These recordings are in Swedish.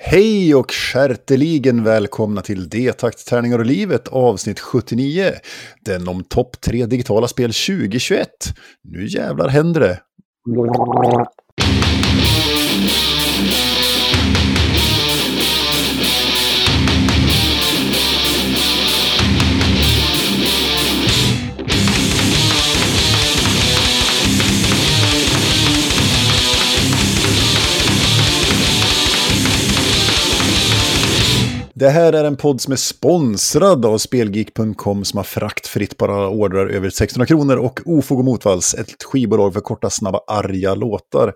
Hej och skärteligen välkomna till D-takt, tärningar och livet avsnitt 79. Den om topp tre digitala spel 2021. Nu jävlar händer det. Det här är en podd som är sponsrad av Spelgeek.com som har fraktfritt bara ordrar över 600 kronor och Ofog och Motvalls, ett skivbolag för korta, snabba, arga låtar.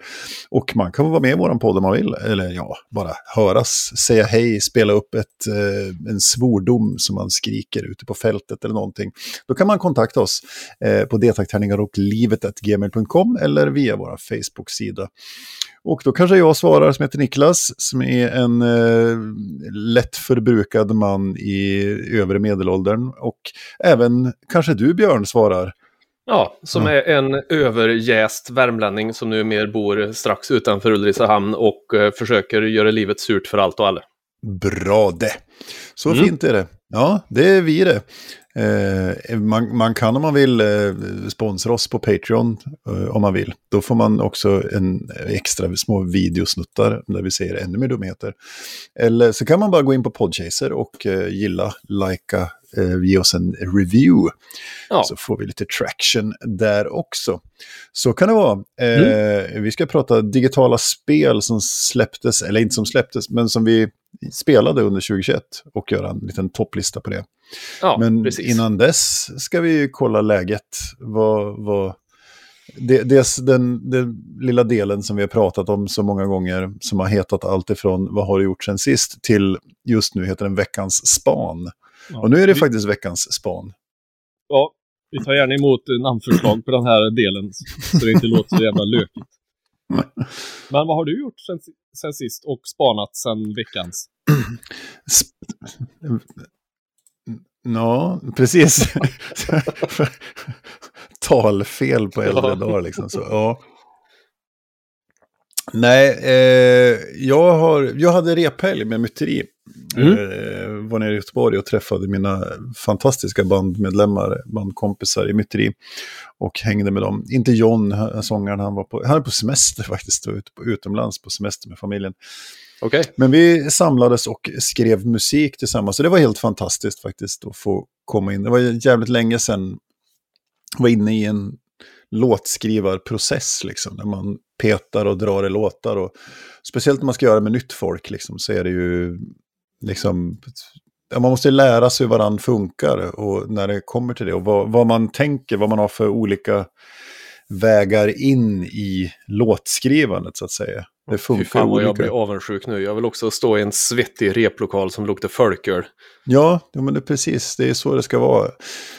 Och man kan vara med i vår podd om man vill, eller ja, bara höras, säga hej, spela upp ett, eh, en svordom som man skriker ute på fältet eller någonting. Då kan man kontakta oss eh, på detaktärningar och livet.gmail.com eller via vår Facebook-sida. Och då kanske jag svarar som heter Niklas, som är en eh, lätt förbrukad man i övre medelåldern. Och även kanske du Björn svarar. Ja, som är en överjäst värmlänning som nu mer bor strax utanför Ulricehamn och eh, försöker göra livet surt för allt och alla. Bra det! Så mm. fint är det. Ja, det är vi det. Eh, man, man, kan om man vill eh, sponsra oss på Patreon eh, om man vill. Då får man också en extra små videosnuttar där vi säger ännu mer dumheter. Eller så kan man bara gå in på Podchaser och eh, gilla, likea, eh, ge oss en review. Ja. Så får vi lite traction där också. Så kan det vara. Eh, mm. Vi ska prata digitala spel som släpptes, eller inte som släpptes, men som vi spelade under 2021 och göra en liten topplista på det. Ja, Men precis. innan dess ska vi kolla läget. Vad, vad, det, dels den, den lilla delen som vi har pratat om så många gånger, som har hetat allt ifrån vad har du gjort sen sist till just nu heter den veckans span. Ja, och nu är det vi... faktiskt veckans span. Ja, vi tar gärna emot namnförslag på den här delen så det inte låter så jävla lökigt. Men vad har du gjort sen, sen sist och spanat sen veckans? Ja, precis. Talfel på äldre ja. dagar liksom. Så, ja. Nej, eh, jag, har, jag hade rephelg med myteri. Mm. Eh, var nere i Göteborg och träffade mina fantastiska bandmedlemmar, bandkompisar i myteri. Och hängde med dem. Inte John, sångaren, han var på, han är på semester faktiskt, ute på, utomlands på semester med familjen. Okay. Men vi samlades och skrev musik tillsammans. Så det var helt fantastiskt faktiskt att få komma in. Det var jävligt länge sedan jag var inne i en låtskrivarprocess. Liksom, när man petar och drar i låtar. Och, speciellt när man ska göra med nytt folk liksom, så är det ju... Liksom, man måste lära sig hur varann funkar och när det kommer till det. Och vad, vad man tänker, vad man har för olika vägar in i låtskrivandet så att säga. Det funkar Fy fan vad jag blir avundsjuk nu. Jag vill också stå i en svettig replokal som luktar folköl. Ja, ja men det är precis. Det är så det ska vara.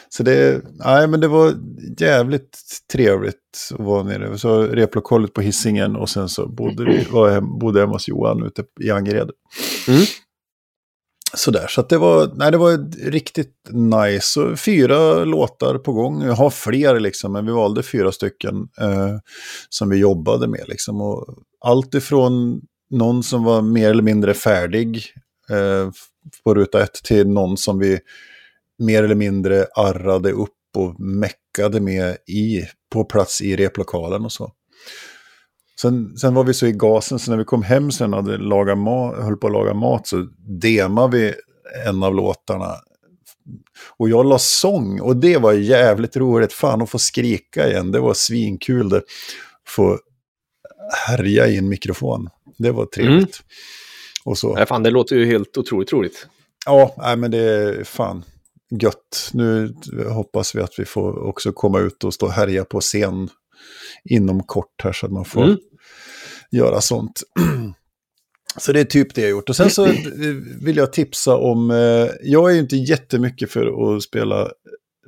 Så det, nej, men det var jävligt trevligt att vara nere. Så replokalet på hissingen och sen så bodde vi var hem, bodde hemma hos Johan ute i Angered. Mm. Sådär, så att det var, nej, det var riktigt nice. Fyra låtar på gång. Jag har fler liksom, men vi valde fyra stycken eh, som vi jobbade med. Liksom. Och allt ifrån någon som var mer eller mindre färdig eh, på ruta ett till någon som vi mer eller mindre arrade upp och meckade med i, på plats i replokalen och så. Sen, sen var vi så i gasen, så när vi kom hem sen hade lagat mat, höll på att laga mat så demade vi en av låtarna. Och jag la sång och det var jävligt roligt. Fan att få skrika igen, det var svinkul det. Få härja i en mikrofon. Det var trevligt. Mm. Och så. Nej, fan, det låter ju helt otroligt roligt. Ja, nej, men det är fan gött. Nu hoppas vi att vi får också komma ut och stå och härja på scen inom kort här så att man får mm. göra sånt. Så det är typ det jag gjort. Och sen så vill jag tipsa om, eh, jag är ju inte jättemycket för att spela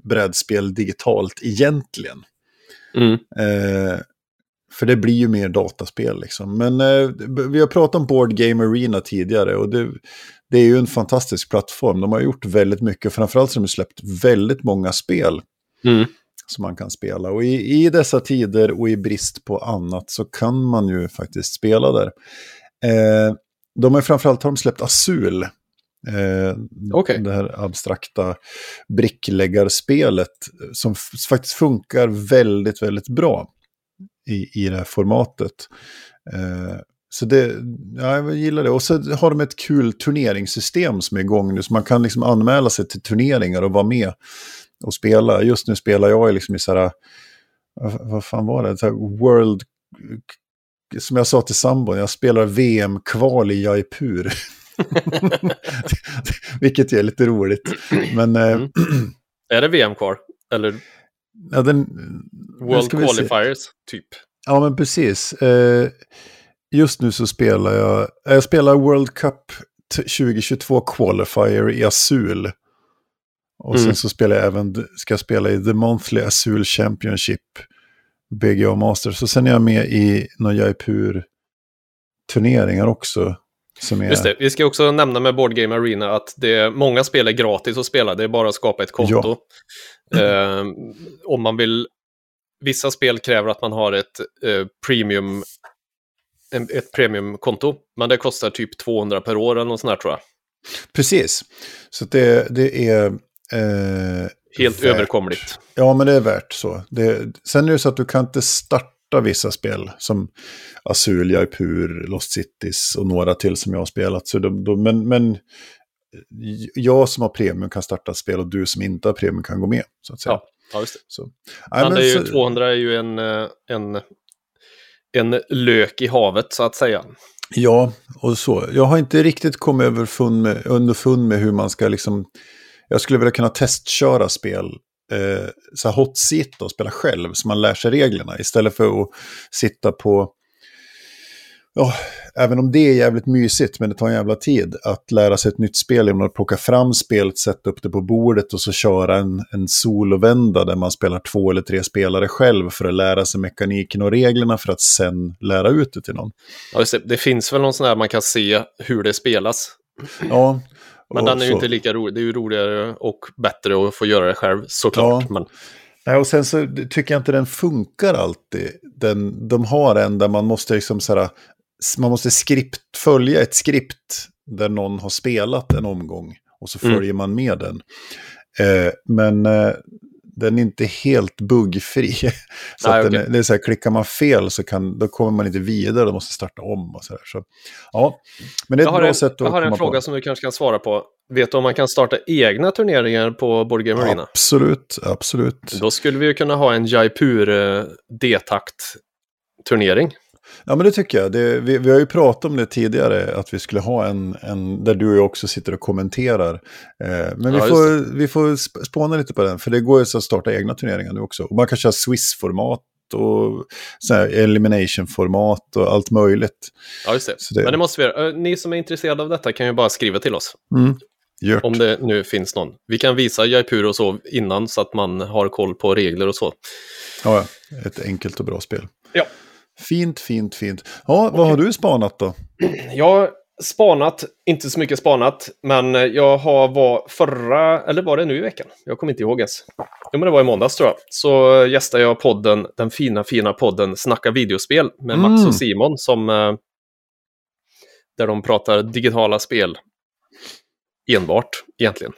brädspel digitalt egentligen. Mm. Eh, för det blir ju mer dataspel liksom. Men eh, vi har pratat om Board Game Arena tidigare och det, det, är ju en fantastisk plattform. De har gjort väldigt mycket, framförallt så har de släppt väldigt många spel. Mm. Som man kan spela. Och i, i dessa tider och i brist på annat så kan man ju faktiskt spela där. Eh, de har framförallt har de släppt Azul. Eh, Okej. Det här abstrakta brickläggarspelet som faktiskt funkar väldigt, väldigt bra i, i det här formatet. Eh, så det, ja, jag gillar det. Och så har de ett kul turneringssystem som är igång nu. Så man kan liksom anmäla sig till turneringar och vara med och spela. Just nu spelar jag liksom i så här, vad, fan var det? Så World, som jag sa till sambon, jag spelar VM-kval i Jaipur. Vilket är lite roligt. Men eh, Mm. Är det VM kvar? Eller ja, den, World. Qualifiers, typ? Ja, men precis. Eh, just nu så spelar jag, jag spelar World Cup t- 2022 Qualifier i Azul. Och Mm. sen så spelar jag även, ska jag spela i The Monthly Azul Championship, BGA Masters. Så sen är jag med i några Jaipur-turneringar också. Som är, Just det, vi ska också nämna med Board Game Arena att det är många spel är gratis att spela, det är bara att skapa ett konto. Eh, om man vill, vissa spel kräver att man har ett eh, premium ett premiumkonto, men det kostar typ 200 per år eller något sånt här tror jag. Precis. Så det, det är... Eh, Helt värt. överkomligt. Ja, men det är värt så. Det, sen är det så att du kan inte starta vissa spel som Azul, Jaipur, Lost Cities och några till som jag har spelat. Så de, de, men, men jag som har premium kan starta ett spel och du som inte har premium kan gå med. Så att säga. Ja, ja just det. Så. Nej, Men är ju, så- 200 är ju en, en, en lök i havet så att säga. Ja, och så. Jag har inte riktigt kommit överfund med, underfund med hur man ska liksom... Jag skulle vilja kunna testköra spel, eh, så här hot seat och spela själv, så man lär sig reglerna. Istället för att sitta på... Ja, även om det är jävligt mysigt, men det tar en jävla tid att lära sig ett nytt spel genom att plocka fram spelet, sätta upp det på bordet och så köra en, en solovända där man spelar två eller tre spelare själv för att lära sig mekaniken och reglerna för att sen lära ut det till någon. Ja, det. det finns väl någon sån här man kan se hur det spelas. Ja. Men och den är ju så. inte lika rolig. Det är ju roligare och bättre att få göra det själv såklart. Ja. Men, Nej, och sen så tycker jag inte den funkar alltid. Den, de har en där man måste liksom så här, man måste skript, följa ett skript där någon har spelat en omgång och så Mm. följer man med den. Eh, men eh, den är inte helt buggfri. så Nej, att den okej. är, det är så här, klickar man fel så kan, då kommer man inte vidare, då måste starta om och så. Så, ja, men det är ett bra en, sätt att jag har en fråga på. som du kanske kan svara på. Vet du om man kan starta egna turneringar på Board Game Arena? Absolut, absolut. Då skulle vi ju kunna ha en Jaipur eh, D-takt-turnering. Ja, men det tycker jag. Det, vi, vi har ju pratat om det tidigare, att vi skulle ha en, en där du och jag också sitter och kommenterar. Eh, men vi, Ja, just får, vi får sp- spåna lite på den, för det går ju så att starta egna turneringar nu också. Och man kan köra Swiss-format och elimination-format och allt möjligt. Ja, just det. Så det- Men det måste vi göra. Eh, Ni som är intresserade av detta kan ju bara skriva till oss. Mm. Gjort. Om det nu finns någon. Vi kan visa Jaipur och så innan så att man har koll på regler och så. Ja. ett enkelt och bra spel. Ja. Fint, fint, fint. Ja, vad har du spanat då? Jag har spanat, inte så mycket spanat, men jag har var förra, eller var det nu i veckan? Jag kommer inte ihåg ens. Jo, men det var i måndags tror jag. Så gästade jag podden, den fina, fina podden Snacka videospel med Max Mm. och Simon som eh, där de pratar digitala spel enbart egentligen.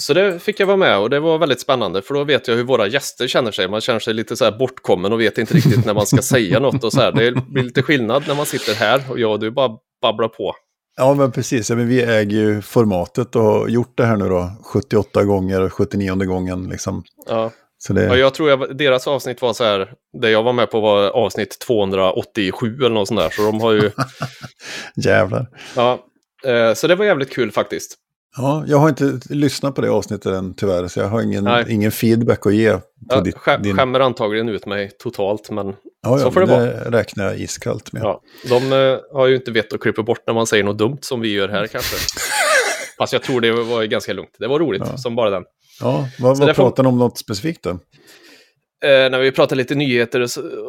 Så det fick jag vara med och det var väldigt spännande för då vet jag hur våra gäster känner sig. Man känner sig lite så här bortkommen och vet inte riktigt när man ska säga något och så här. Det blir lite skillnad när man sitter här och jag och du bara babblar på. Ja, men precis. Ja, men vi äger ju formatet och har gjort det här nu då 78 gånger, 79 gången liksom. Ja. Så det... Ja, jag tror jag, deras avsnitt var så här, det jag var med på var avsnitt 287 eller något sånt där. Så de har ju, Jävlar. ja. Eh, så det var jävligt kul faktiskt. Ja, jag har inte lyssnat på det avsnittet än tyvärr, så jag har ingen, Nej. ingen feedback att ge. På Jag ditt, din... skämmer antagligen ut mig totalt, men ja, ja, så får det det räknar jag iskallt med. ja. de eh, har ju inte vett att klippa bort när man säger något dumt som vi gör här kanske. Fast jag tror det var ganska lugnt. Det var roligt Ja. som bara den. Ja, vad, vad pratar ni om något specifikt då? eh, när vi pratade lite nyheter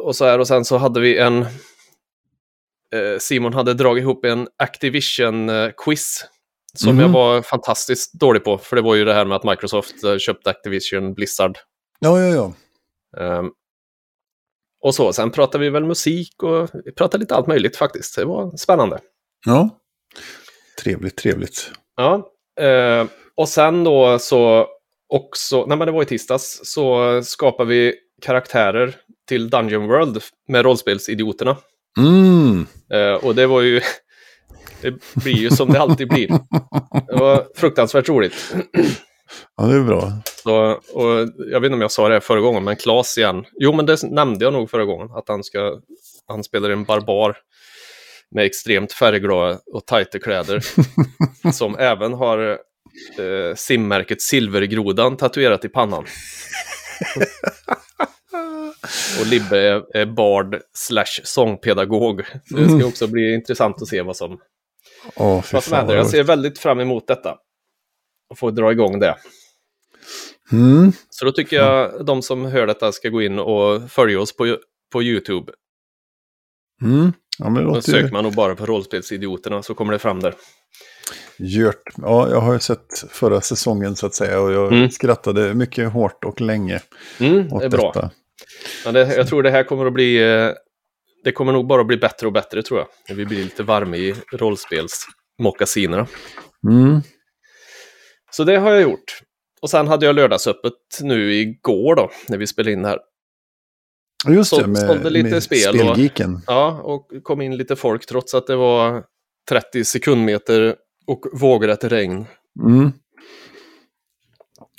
och så, här och sen så hade vi en... Eh, Simon hade dragit ihop en Activision-quiz som Mhm. jag var fantastiskt dålig på. För det var ju det här med att Microsoft eh, köpte Activision Blizzard. Ja, ja, ja. Ehm, och så. Sen pratade vi väl musik och vi pratade lite allt möjligt faktiskt. Det var spännande. Ja. Trevligt, trevligt. Ja, eh, och sen då så också, nej men det var i tisdags, så skapade vi karaktärer till Dungeon World med rollspelsidioterna. Mm. Eh, och det var ju, det blir ju som det alltid blir. Det var fruktansvärt roligt. Ja, det är bra. Så, och jag vet inte om jag sa det förra gången, men Klas igen. Jo, men det nämnde jag nog förra gången, att han, ska, han spelar en barbar med extremt färgglada och tajta kläder. som även har eh, simmärket Silvergrodan tatuerat i pannan. och Libbe är, är bard slash sångpedagog. Så det ska också bli intressant att se vad som, Fy vad som händer. Jag ser väldigt fram emot detta. Och få dra igång det. Mm. Så då tycker jag de som hör detta ska gå in och följa oss på, på YouTube. Mm. Ja, men Då söker man nog bara på rollspelsidioterna så kommer det fram där. gjort. Ja, jag har ju sett förra säsongen så att säga och jag Mm. skrattade mycket hårt och länge Mm, åt det är bra. detta. Ja, det, jag tror det här kommer att bli... Det kommer nog bara bli bättre och bättre tror jag. När vi blir lite varma i rollspelsmockasinerna. Mm. Så det har jag gjort. Och sen hade jag lördagsöppet nu igår då, när vi spelade in det här. Och Just Så- det, med, sålde lite med spel och- spelgeeken. Ja, och kom in lite folk trots att det var 30 sekundmeter och vågrätt regn. Mm.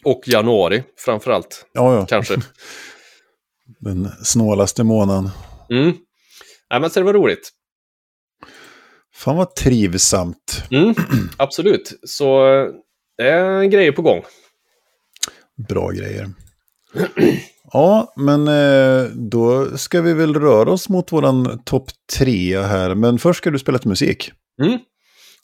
Och januari framförallt, Ja, ja. kanske. Den snålaste månaden. Mm. Nej, men så det var roligt. Fan vad trivsamt. Mm, absolut. Så det är grejer på gång. Bra grejer. Ja, men eh, då ska vi väl röra oss mot våran topp tre här. Men först ska du spela lite musik. Mm.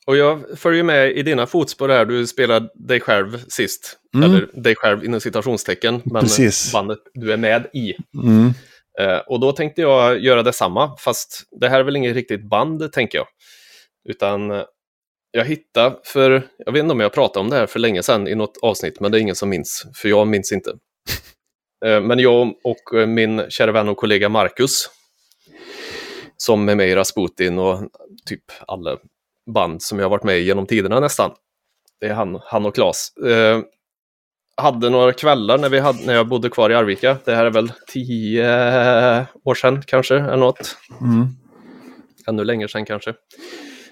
Och jag följer med i dina fotspår här. Du spelade dig själv sist. Mm. Eller dig själv inom citationstecken. Men Precis. bandet du är med i. Mm. Eh, och då tänkte jag göra detsamma. Fast det här är väl inget riktigt band, tänker jag. Utan eh, jag hittade för, jag vet inte om jag pratade om det här för länge sedan i något avsnitt, men det är ingen som minns. För jag minns inte. Eh, men jag och min kära vän och kollega Marcus. Som är med i Rasputin och typ alla band som jag har varit med i genom tiderna nästan. Det är han, han och Klas. Eh, hade några kvällar när, vi hade, när jag bodde kvar i Arvika. Det här är väl tio år sedan kanske, eller något. Mm. Ännu längre sedan kanske.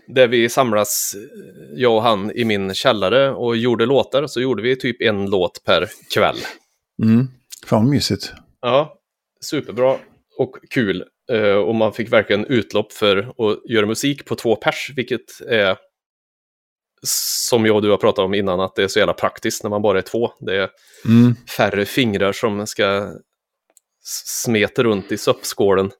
Där vi samlas, jag och han, i min källare och gjorde låtar. Så gjorde vi typ en låt per kväll. Mm. Fan mysigt. Ja, superbra och kul. Eh, och man fick verkligen utlopp för att göra musik på två pers, vilket är som jag och du har pratat om innan, att det är så jävla praktiskt när man bara är två. Det är Mm. färre fingrar som ska smeta runt i soppskålen.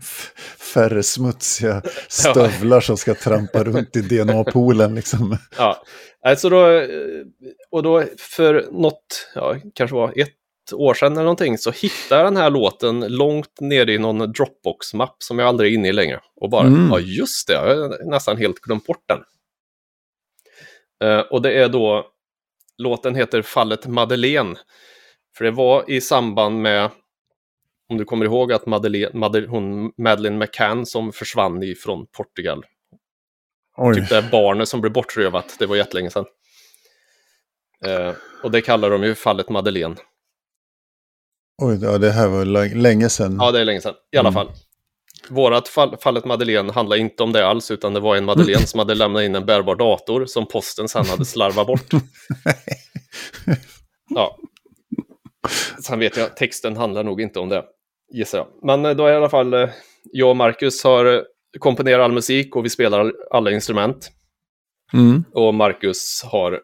F- Färre smutsiga stövlar som ska trampa runt i DNA-poolen liksom. Ja, alltså då, eh, och då för något, ja, kanske var ett år sedan eller någonting, så hittade jag den här låten långt ner i någon Dropbox-mapp som jag aldrig är inne i längre. Och bara, Mm. ja just det, jag har nästan helt glömt bort den. Eh, och det är då, låten heter Fallet Madeleine. För det var i samband med, om du kommer ihåg att Madeleine, Madeleine, hon, Madeleine McCann som försvann ifrån Portugal. Oj. Typ det barnet som blev bortrövat, det var jättelänge sedan. Eh, och det kallar de ju fallet Madeleine. Oj, ja, det här var lä- länge sedan. Ja, det är länge sedan. I alla Mm. fall. Vårat fall, fallet Madeleine handlar inte om det alls, utan det var en Madeleine som hade lämnat in en bärbar dator som posten sen hade slarvat bort. Ja. Sen vet jag, texten handlar nog inte om det, gissar jag. Men eh, då är i alla fall, eh, jag och Marcus har eh, komponerat all musik och vi spelar alla instrument. Mm. Och Marcus har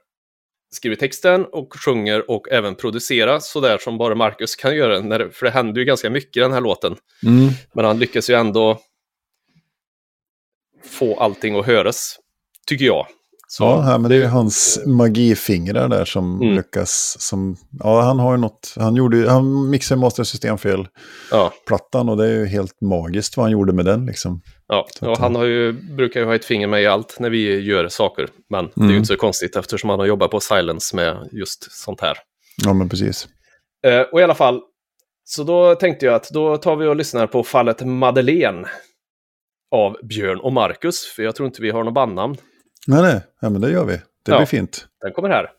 skrivit texten och sjunger och även producerar sådär som bara Marcus kan göra. När, för det händer ju ganska mycket i den här låten. Mm. Men han lyckas ju ändå få allting att höras, tycker jag. Så, Ja, men det är ju hans magifingrar där som Mm. lyckas. Som, ja, han har ju något. Han, gjorde, han mixade Master Systemfel-plattan ja, och det är ju helt magiskt vad han gjorde med den liksom. ja. Och han har ju, brukar ju ha ett finger med i allt när vi gör saker. Men det är Mm. ju inte så konstigt eftersom han har jobbat på Silence med just sånt här. Ja, men precis. Eh, och i alla fall Så då tänkte jag att då tar vi och lyssnar på fallet Madeleine av Björn och Marcus, för jag tror inte vi har något bandnamn. Nej, nej, ja, men det gör vi. Det Ja. blir fint. Den kommer här.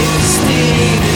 wasting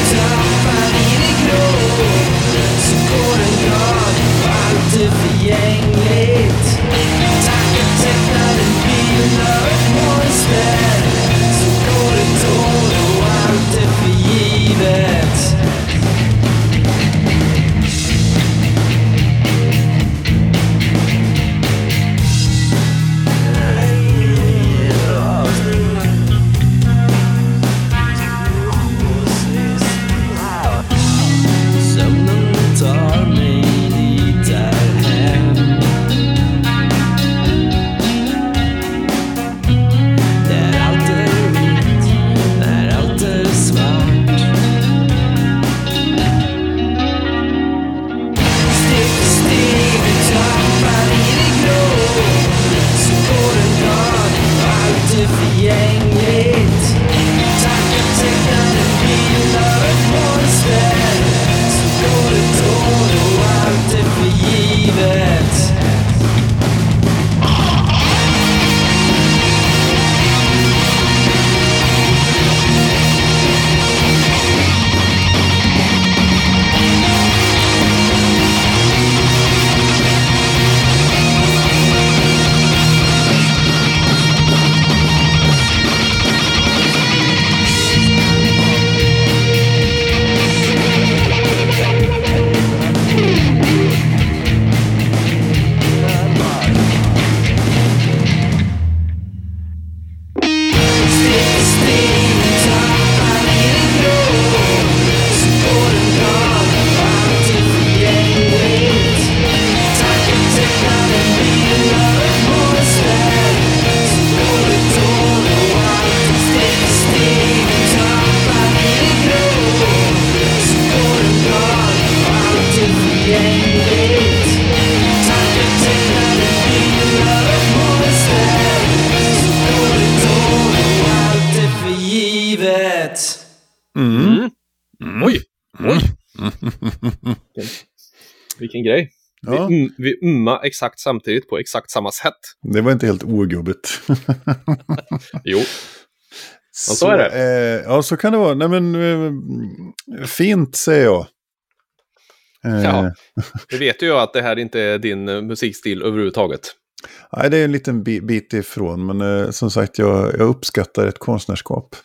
vilken grej. Ja, Vi, mm, vi umma exakt samtidigt på exakt samma sätt. det var inte helt ogubbigt. Jo, så är det. Eh, ja, så kan det vara. Nej, men, eh, fint säger jag. Eh, Ja. vi vet ju att det här inte är din eh, musikstil överhuvudtaget. Nej, det är en liten bi- bit ifrån, men eh, som sagt, jag, jag uppskattar ett konstnärskap.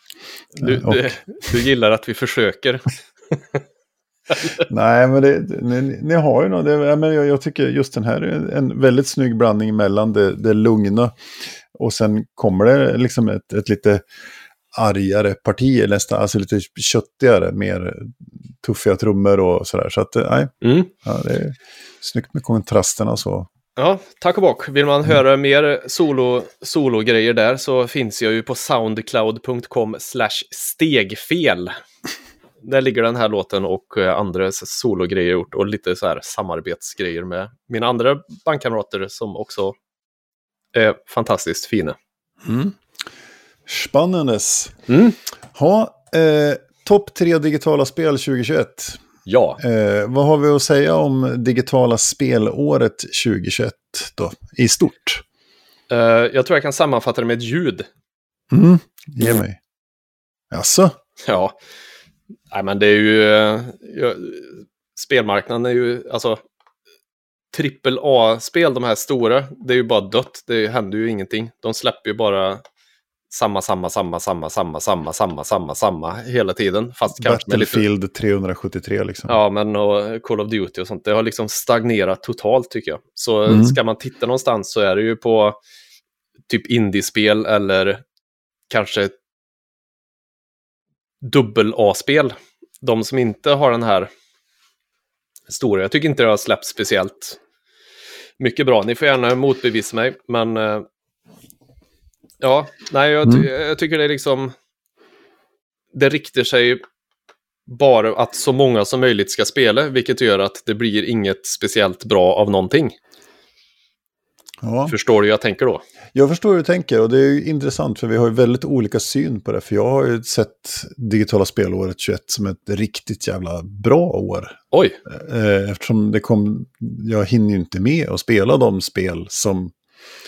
Du, Eh, och- du, du gillar att vi försöker. Nej, men det, ni, ni har ju något. Det, men jag, jag tycker just den här är en väldigt snygg blandning mellan det, det lugna och sen kommer det liksom ett, ett lite argare parti, nästan, alltså lite köttigare, mer tuffiga trummor och sådär. Så att, eh, nej, Mm. ja, det är snyggt med kontrasterna och så. Ja, tack och bock. Vill man höra mer solo, solo-grejer där så finns jag ju på soundcloud.com slash stegfel. Där ligger den här låten och eh, andra sologrejer gjort och lite så här samarbetsgrejer med mina andra bandkamrater som också är fantastiskt fina. Spännandes. Mm. Ha, eh, Topp tre digitala spel 2021. Ja, Eh, vad har vi att säga om digitala spelåret 2021 då, i stort? eh, jag tror jag kan sammanfatta det med ett ljud. Mm, ge mig. Jaså? Ja, Nej, men det är ju... eh, ja, spelmarknaden är ju... Alltså, trippel A-spel, de här stora, det är ju bara dött. Det händer ju ingenting. De släpper ju bara samma, samma, samma, samma, samma, samma, samma, samma, samma hela tiden. Fast kanske med lite... Battlefield 373 liksom. Ja, men och Call of Duty och sånt, det har liksom stagnerat totalt tycker jag. Så Mm. ska man titta någonstans så är det ju på typ indiespel eller kanske dubbel-A-spel. De som inte har den här stora. Jag tycker inte det har släppt speciellt mycket bra. Ni får gärna motbevisa mig, men eh, ja, nej, jag, ty- Mm. jag tycker det är liksom. Det riktar sig bara att så många som möjligt ska spela, vilket gör att det blir inget speciellt bra av någonting. Ja. Förstår du hur jag tänker då? Jag förstår hur du tänker och det är ju intressant för vi har ju väldigt olika syn på det. För jag har ju sett digitala spelåret 21 som ett riktigt jävla bra år. Oj, Eh, Eftersom det kom, jag hinner ju inte med att spela de spel som,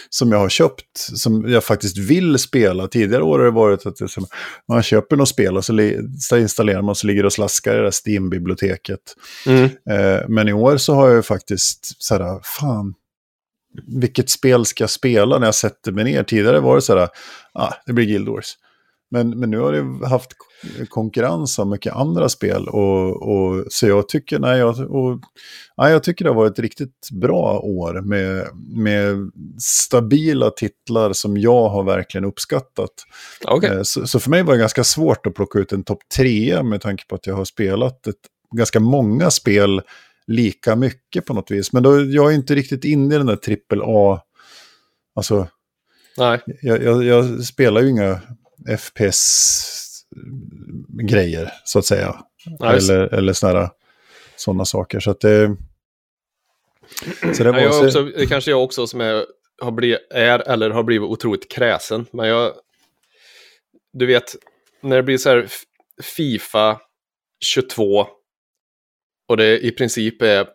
som jag har köpt, som jag faktiskt vill spela. Tidigare år har det varit att det, som, man köper något spel och så, installerar man och så ligger det och slaskar i det där Steam-biblioteket. mm. Eh, men i år så har jag faktiskt så här, fan, vilket spel ska jag spela när jag sätter mig ner? Tidigare var det så här, ah, det blir Guild Wars. Men, men nu har det haft konkurrens av mycket andra spel. Och, och, så jag tycker, nej, jag, och, nej, jag tycker det har varit ett riktigt bra år med, med stabila titlar som jag har verkligen uppskattat. okej. Eh, Så, så för mig var det ganska svårt att plocka ut en topp tre med tanke på att jag har spelat ett, ganska många spel lika mycket på något vis. Men då, jag är inte riktigt inne i den där trippel A. Alltså, Nej, jag, jag, jag spelar ju inga FPS-grejer, så att säga. Nej, eller eller sådana saker. Så att det... Så det var jag också, det kanske jag också som är, har blivit, är eller har blivit otroligt kräsen. Men jag... Du vet, när det blir så här Fifa 22 och det i princip är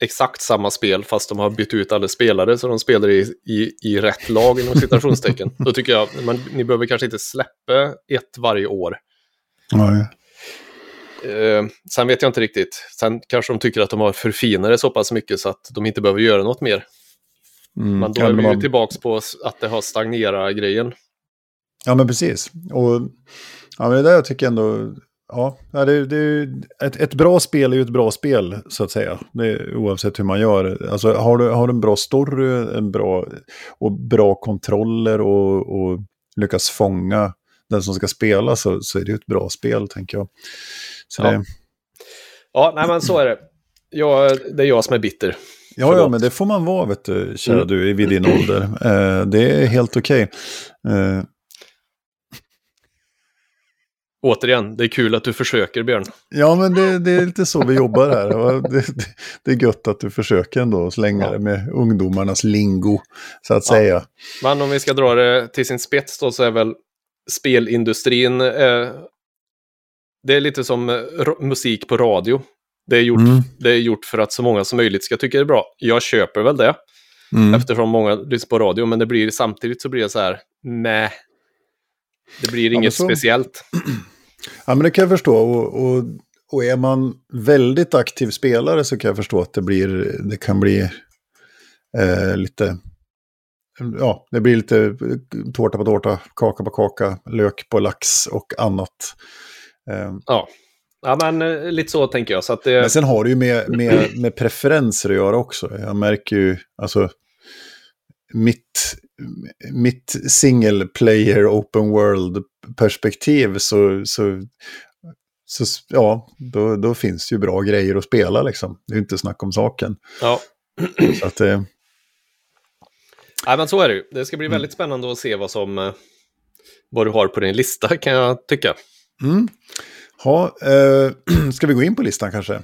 exakt samma spel fast de har bytt ut alla spelare så de spelar i, i, i rätt lag inom citationstecken. Då tycker jag, man, ni behöver kanske inte släppa ett varje år. Nej. Eh, sen vet jag inte riktigt. Sen kanske de tycker att de har förfinat det så pass mycket så att de inte behöver göra något mer. Mm. Men då är vi man- ju tillbaka på att det har stagnerat grejen. Ja, men precis. Och ja, men det där jag tycker ändå... Ja, ja, det, det, ett, ett bra spel är ju ett bra spel, så att säga. Det, oavsett hur man gör. Alltså, har, du, har du en bra story en bra, och bra kontroller och, och lyckas fånga den som ska spela så, så är det ju ett bra spel, tänker jag. Så Ja. det, Ja, nej men så är det. Jag, det är jag som är bitter. ja, ja, men det får man vara, vet du, kära du, vid din ålder. Eh, det är helt okej. Eh, Återigen, det är kul att du försöker Björn. Ja, men det, det är lite så vi jobbar här. Det, det, det är gött att du försöker ändå slänga Ja. det med ungdomarnas lingo, så att Ja. säga. Men om vi ska dra det till sin spets då så är väl spelindustrin, eh, det är lite som eh, musik på radio. Det är, gjort, Mm. det är gjort för att så många som möjligt ska tycka det är bra. Jag köper väl det, Mm. eftersom många lyssnar på radio, men det blir samtidigt så blir det så här, nej. Det blir inget så- speciellt. Ja, men det kan jag förstå. Och, och, och är man väldigt aktiv spelare så kan jag förstå att det, blir, det kan bli eh, lite... Ja, det blir lite tårta på tårta, kaka på kaka, lök på lax och annat. Eh, Ja, ja men eh, lite så tänker jag. Så att det, Men sen har det ju med, med, med preferenser att göra också. Jag märker ju, alltså, mitt, mitt single player open world perspektiv så, så, så ja, då, då finns det ju bra grejer att spela liksom. Det är ju inte snack om saken. ja. Så att, eh, Nej, men så är det ju. Det ska Mm. bli väldigt spännande att se vad som eh, vad du har på din lista kan jag tycka. mm. ha, eh, ska vi gå in på listan kanske?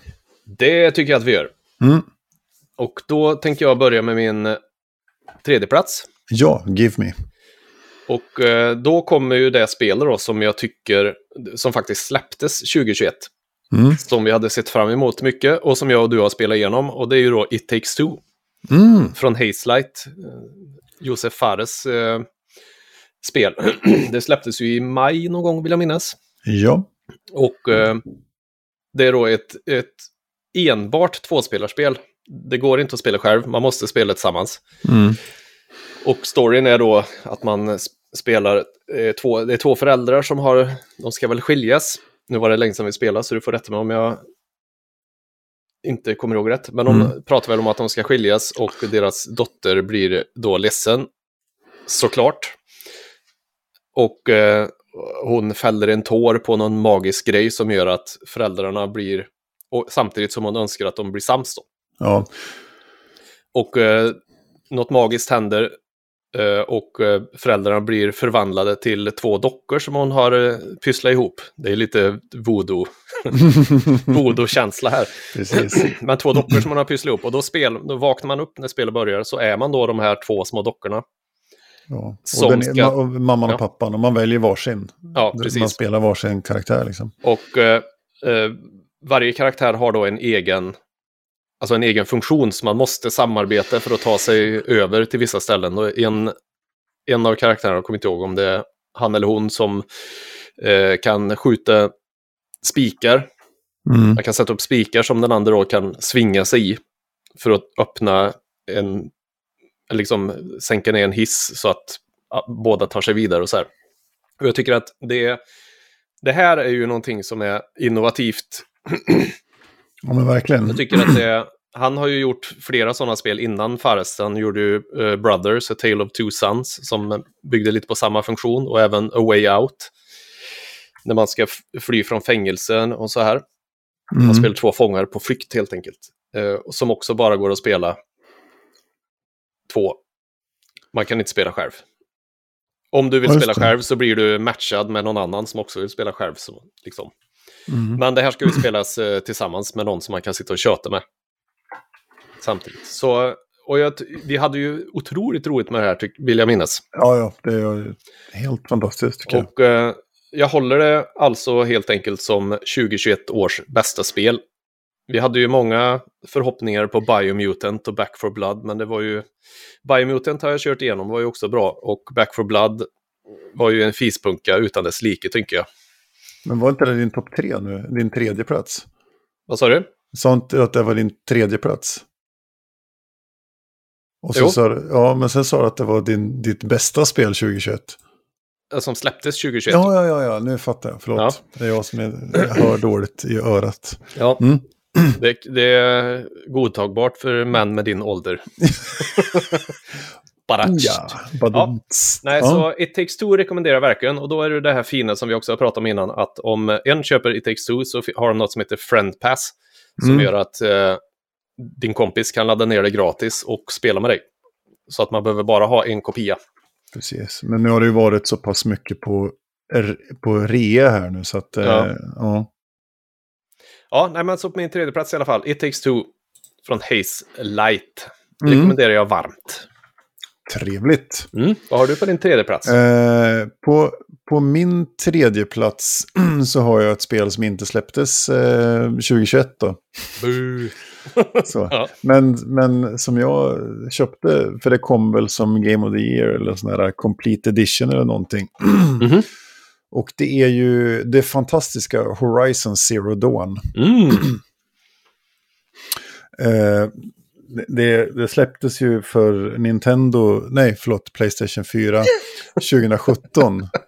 Det tycker jag att vi gör. Mm. Och då tänker jag börja med min eh, tredje plats. Ja, give me. Och eh, då kommer ju det spel då som jag tycker, som faktiskt släpptes 2021. Mm. Som vi hade sett fram emot mycket och som jag och du har spelat igenom. Och det är ju då It takes two Mm. från Hazelight. eh, Josef Fares eh, spel. det släpptes ju i maj någon gång vill jag minnas. Ja. Och eh, det är då ett, ett enbart tvåspelarspel. Det går inte att spela själv, man måste spela tillsammans. Mm. Och storyn är då att man spelar, eh, två, det är två föräldrar som har, de ska väl skiljas. Nu var det länge sedan vi spelade så du får rätta mig om jag inte kommer ihåg rätt. Men de Mm. pratar väl om att de ska skiljas och deras dotter blir då ledsen. Såklart. Och eh, hon fäller en tår på någon magisk grej som gör att föräldrarna blir, och samtidigt som hon önskar att de blir sams då. Ja, Och eh, något magiskt händer eh, och eh, föräldrarna blir förvandlade till två dockor som hon har eh, pysslat ihop. Det är lite voodoo, voodoo-känsla här. precis. Men två dockor som man har pysslat ihop och då, spel, då vaknar man upp när spelet börjar så är man då de här två små dockorna. Ja. Och, den, ska- ma- och mamman Ja. och pappan, och man väljer varsin. Ja, Man precis. spelar varsin karaktär liksom. Och eh, varje karaktär har då en egen, alltså en egen funktion så man måste samarbeta för att ta sig över till vissa ställen. Och en, en av karaktärerna, jag kommer inte ihåg om det är han eller hon som eh, kan skjuta spikar. Mm. Man kan sätta upp spikar som den andra då kan svinga sig i för att öppna en, liksom sänka ner en hiss så att båda tar sig vidare och så här. Och jag tycker att det, det här är ju någonting som är innovativt. Ja, men verkligen. Jag tycker att det, han har ju gjort flera sådana spel innan Forest. Han gjorde ju eh, Brothers, A Tale of Two Sons, som byggde lite på samma funktion och även A Way Out. När man ska fly från fängelsen och så här. Mm. Man spelar två fångar på flykt helt enkelt. Eh, som också bara går att spela två. Man kan inte spela själv. Om du vill just spela det. själv så blir du matchad med någon annan som också vill spela själv. Så, liksom. Mm. Men det här ska ju spelas eh, tillsammans med någon som man kan sitta och köta med. Samtidigt. Så, och jag, vi hade ju otroligt roligt med det här, vill jag minnas. Ja, ja, det är helt fantastiskt tycker jag. Och eh, jag håller det alltså helt enkelt som 2021 års bästa spel. Vi hade ju många förhoppningar på Biomutant och Back for Blood, men det var ju... Biomutant har jag kört igenom, var ju också bra. Och Back for Blood var ju en fispunka utan dess like, tycker jag. Men var inte det din topp tre nu? Din tredje plats? Vad sa du? Sa inte att det var din tredje plats? Och så sa du, ja, men sen sa du att det var din, ditt bästa spel 2021. Eh, Som släpptes 2021. Ja, ja, ja, ja, nu fattar jag. Förlåt. Ja. Det är jag som är, jag hör dåligt i örat. Ja, Mm. det, det är godtagbart för män med din ålder. Ja, badumts. Nej, ja. så It takes two rekommenderar verkligen. Och då är det det här fina som vi också har pratat om innan, att om en köper It takes two så har de något som heter Friend Pass, som Mm. gör att eh, din kompis kan ladda ner det gratis och spela med dig. Så att man behöver bara ha en kopia. Precis, men nu har det ju varit så pass mycket på, på rea här nu så att... eh, Ja. ja. Ja, nej, men så på min tredje plats i alla fall, It takes two från Haze Light. Mm. Rekommenderar jag varmt. Trevligt. Mm. Vad har du på din tredje plats? Eh, på, på min tredje plats så har jag ett spel som inte släpptes eh, 2021 då. Ja. Men, men som jag köpte, för det kom väl som Game of the Year eller sån här Complete Edition eller någonting. Mhm. Och det är ju det fantastiska Horizon Zero Dawn. Mm. Eh, det, det släpptes ju för Nintendo, nej förlåt, Playstation 4 2017.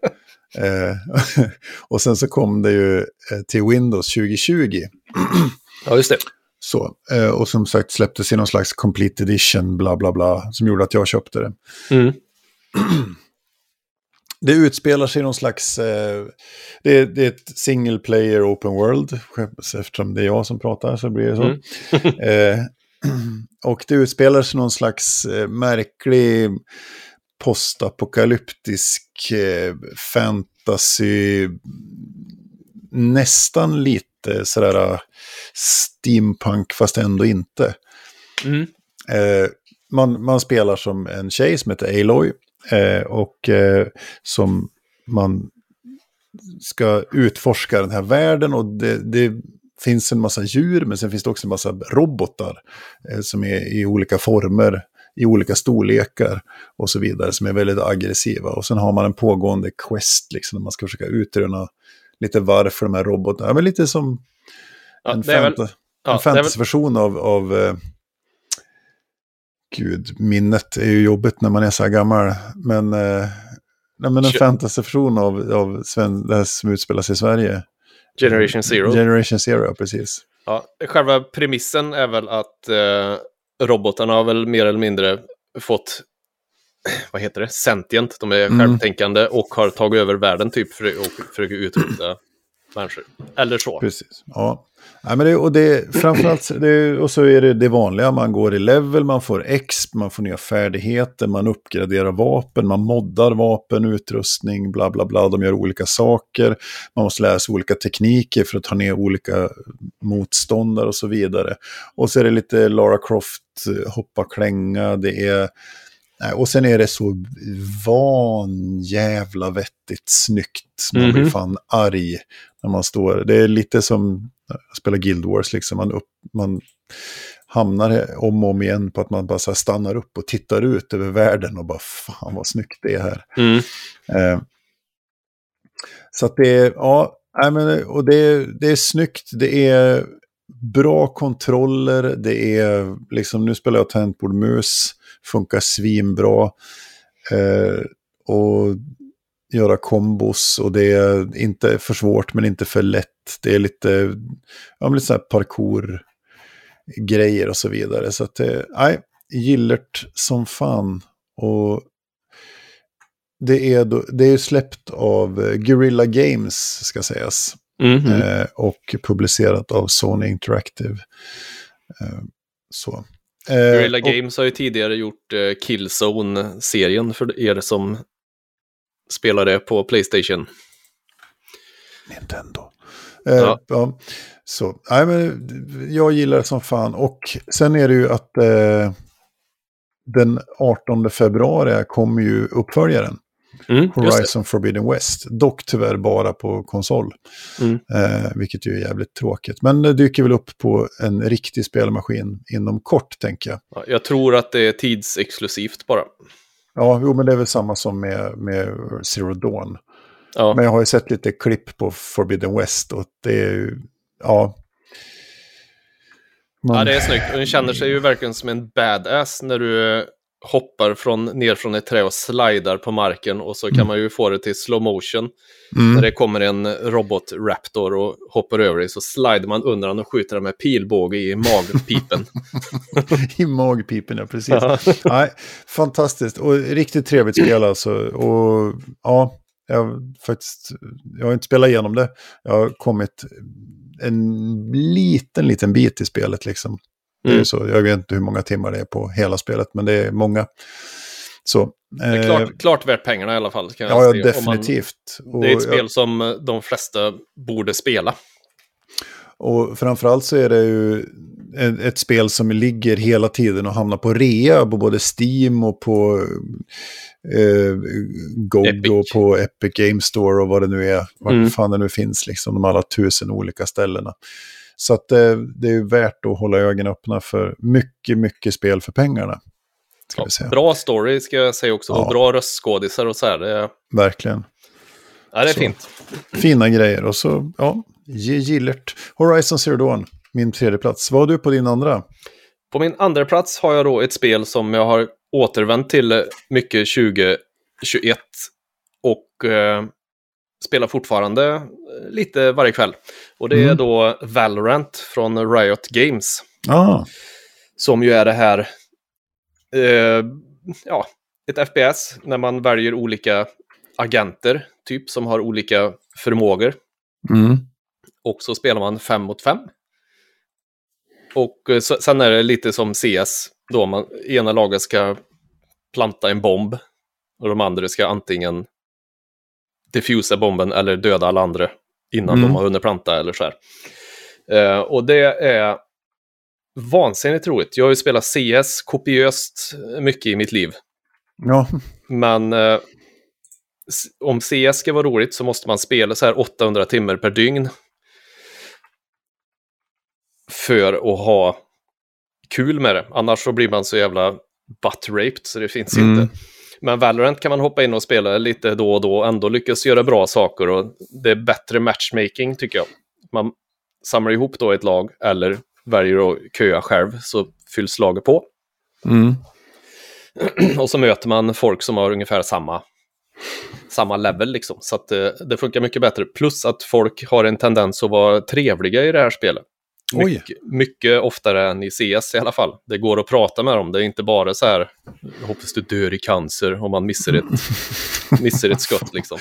Eh, och sen så kom det ju eh, till Windows 2020. Ja, just det. Så, eh, och som sagt släpptes i någon slags complete edition, bla bla bla, som gjorde att jag köpte det. Mm. Det utspelar sig i någon slags... Eh, det, är, det är ett single player open world. Eftersom det är jag som pratar så blir det så. Mm. eh, och det utspelar sig någon slags eh, märklig postapokalyptisk eh, fantasy. Nästan lite sådär eh, steampunk fast ändå inte. Mm. Man, man spelar som en tjej som heter Aloy. Och som man ska utforska den här världen. Och det, det finns en massa djur, men sen finns det också en massa robotar. Eh, som är i olika former, i olika storlekar och så vidare. Som är väldigt aggressiva. Och sen har man en pågående quest, liksom. Där man ska försöka utröna lite varför de här robotarna... Ja, men lite som Ja, en, väl- Ja, en fantasyversion av... av eh, Gud, minnet är ju jobbigt när man är så här gammal. Men, eh, nej, men en fantasyversion av, av Sven, det här som utspelar sig i Sverige. Generation Zero. Generation Zero, precis. Ja, själva premissen är väl att eh, robotarna har väl mer eller mindre fått vad heter det, sentient, de är Mm. självtänkande och har tagit över världen typ för att försöka utrota människor. Eller så. Precis. Ja. Ja, men det, och det, framförallt, det, och så är det det vanliga, man går i level, man får exp, man får nya färdigheter, man uppgraderar vapen, man moddar vapen, utrustning, bla bla bla, de gör olika saker, man måste lära sig olika tekniker för att ta ner olika motståndare och så vidare. Och så är det lite Lara Croft, eh, hoppa klänga, det är och sen är det så van jävla vettigt snyggt. Man blir Mhm. fan arg när man står. Det är lite som att spela Guild Wars, liksom. man, upp, man hamnar om och om igen på att man bara stannar upp och tittar ut över världen och bara fan vad snyggt det är här. Mm. Eh, så att det är, ja, nej, men, och det är, det är snyggt, det är bra kontroller, det är liksom, nu spelar jag tangentbord-mus, funkar svinbra. Eh, och göra kombos och det är inte för svårt men inte för lätt. Det är lite, ja, lite så här parkour-grejer och så vidare. Så att det, nej, gillert som fan. Och det är, då, det är släppt av eh, Guerrilla Games, ska sägas. Mhm. Eh, och publicerat av Sony Interactive. Eh, så. Eh, Guerrilla och- Games har ju tidigare gjort eh, Killzone-serien för er som spelar det på Playstation. Nintendo. Eh, Ja. ja. Så, nej, men jag gillar det som fan. Och sen är det ju att eh, den 18 februari kommer ju uppföljaren. Mm. Horizon Forbidden West. Dock tyvärr bara på konsol. Mm. Eh, vilket ju är jävligt tråkigt. Men det dyker väl upp på en riktig spelmaskin inom kort, tänker jag. Ja, Jag tror att det är tidsexklusivt bara. Ja, jo, men det är väl samma som med, med Zero Dawn. Ja. Men jag har ju sett lite klipp på Forbidden West och det är ju, ja. Man, Ja, det är snyggt. Och den känner sig ju verkligen som en badass när du hoppar från, ner från ett träd och slidar på marken och så kan man ju få det till slow motion. Mm. När det kommer en robot-raptor och hoppar över dig så slider man under den och skjuter den med pilbåge i magpipen. I magpipen, ja precis. Ja. Nej, fantastiskt och riktigt trevligt spel alltså. Och ja, jag, faktiskt, jag har inte spelat igenom det. Jag har kommit en liten, liten bit i spelet liksom. Mm. så, jag vet inte hur många timmar det är på hela spelet, men det är många. Så, Det är eh, klart, klart värt pengarna i alla fall. Kan ja, jag ja, man- definitivt. Och Det är ett jag- spel som eh, de flesta borde spela. Och framförallt så är det ju ett, ett spel som ligger hela tiden och hamnar på rea på både Steam och på eh, GOG Epic. och på Epic Game Store och vad det nu är. Vart Mm. fan det nu finns, liksom de alla tusen olika ställena. Så att eh, det är värt att hålla ögonen öppna för mycket, mycket spel för pengarna. Ja, bra story ska jag säga också. Ja. Och bra röstskådisar och så här. Det Verkligen. ja, det är Så. fint. Fina grejer. Och så, ja, gillert. Horizon Zero Dawn, min tredje plats. Vad har du på din andra? På min andra plats har jag då ett spel som jag har återvänt till mycket 2021 och eh, spelar fortfarande eh, lite varje kväll. Och det är Mm. då Valorant från Riot Games. Ah, Som ju är det här, eh, ja, ett FPS när man väljer olika agenter, typ, som har olika förmågor. mm. Och så spelar man fem mot fem. Och eh, sen är det lite som CS, då man, ena laget ska planta en bomb och de andra ska antingen diffusa bomben eller döda alla andra innan Mm. de har hunnit planta eller så här. Eh, och det är vansinnigt roligt. Jag har ju spelat CS kopiöst mycket i mitt liv. Ja, Men eh, om CS ska vara roligt så måste man spela så här 800 timmar per dygn. För att ha kul med det. Annars så blir man så jävla butt-raped så det finns Mm. inte. Men Valorant kan man hoppa in och spela lite då och då och ändå lyckas göra bra saker. Och det är bättre matchmaking tycker jag. Man samlar ihop då ett lag eller väljer att köa själv så fylls laget på. mm. Och så möter man folk som har ungefär samma, samma level liksom. Så att det, det funkar mycket bättre. Plus att folk har en tendens att vara trevliga i det här spelet. Mycket, mycket oftare än i CS i alla fall. Det går att prata med dem. Det är inte bara så här, "Jag hoppas du dör i cancer om man missar ett, missar ett skott liksom.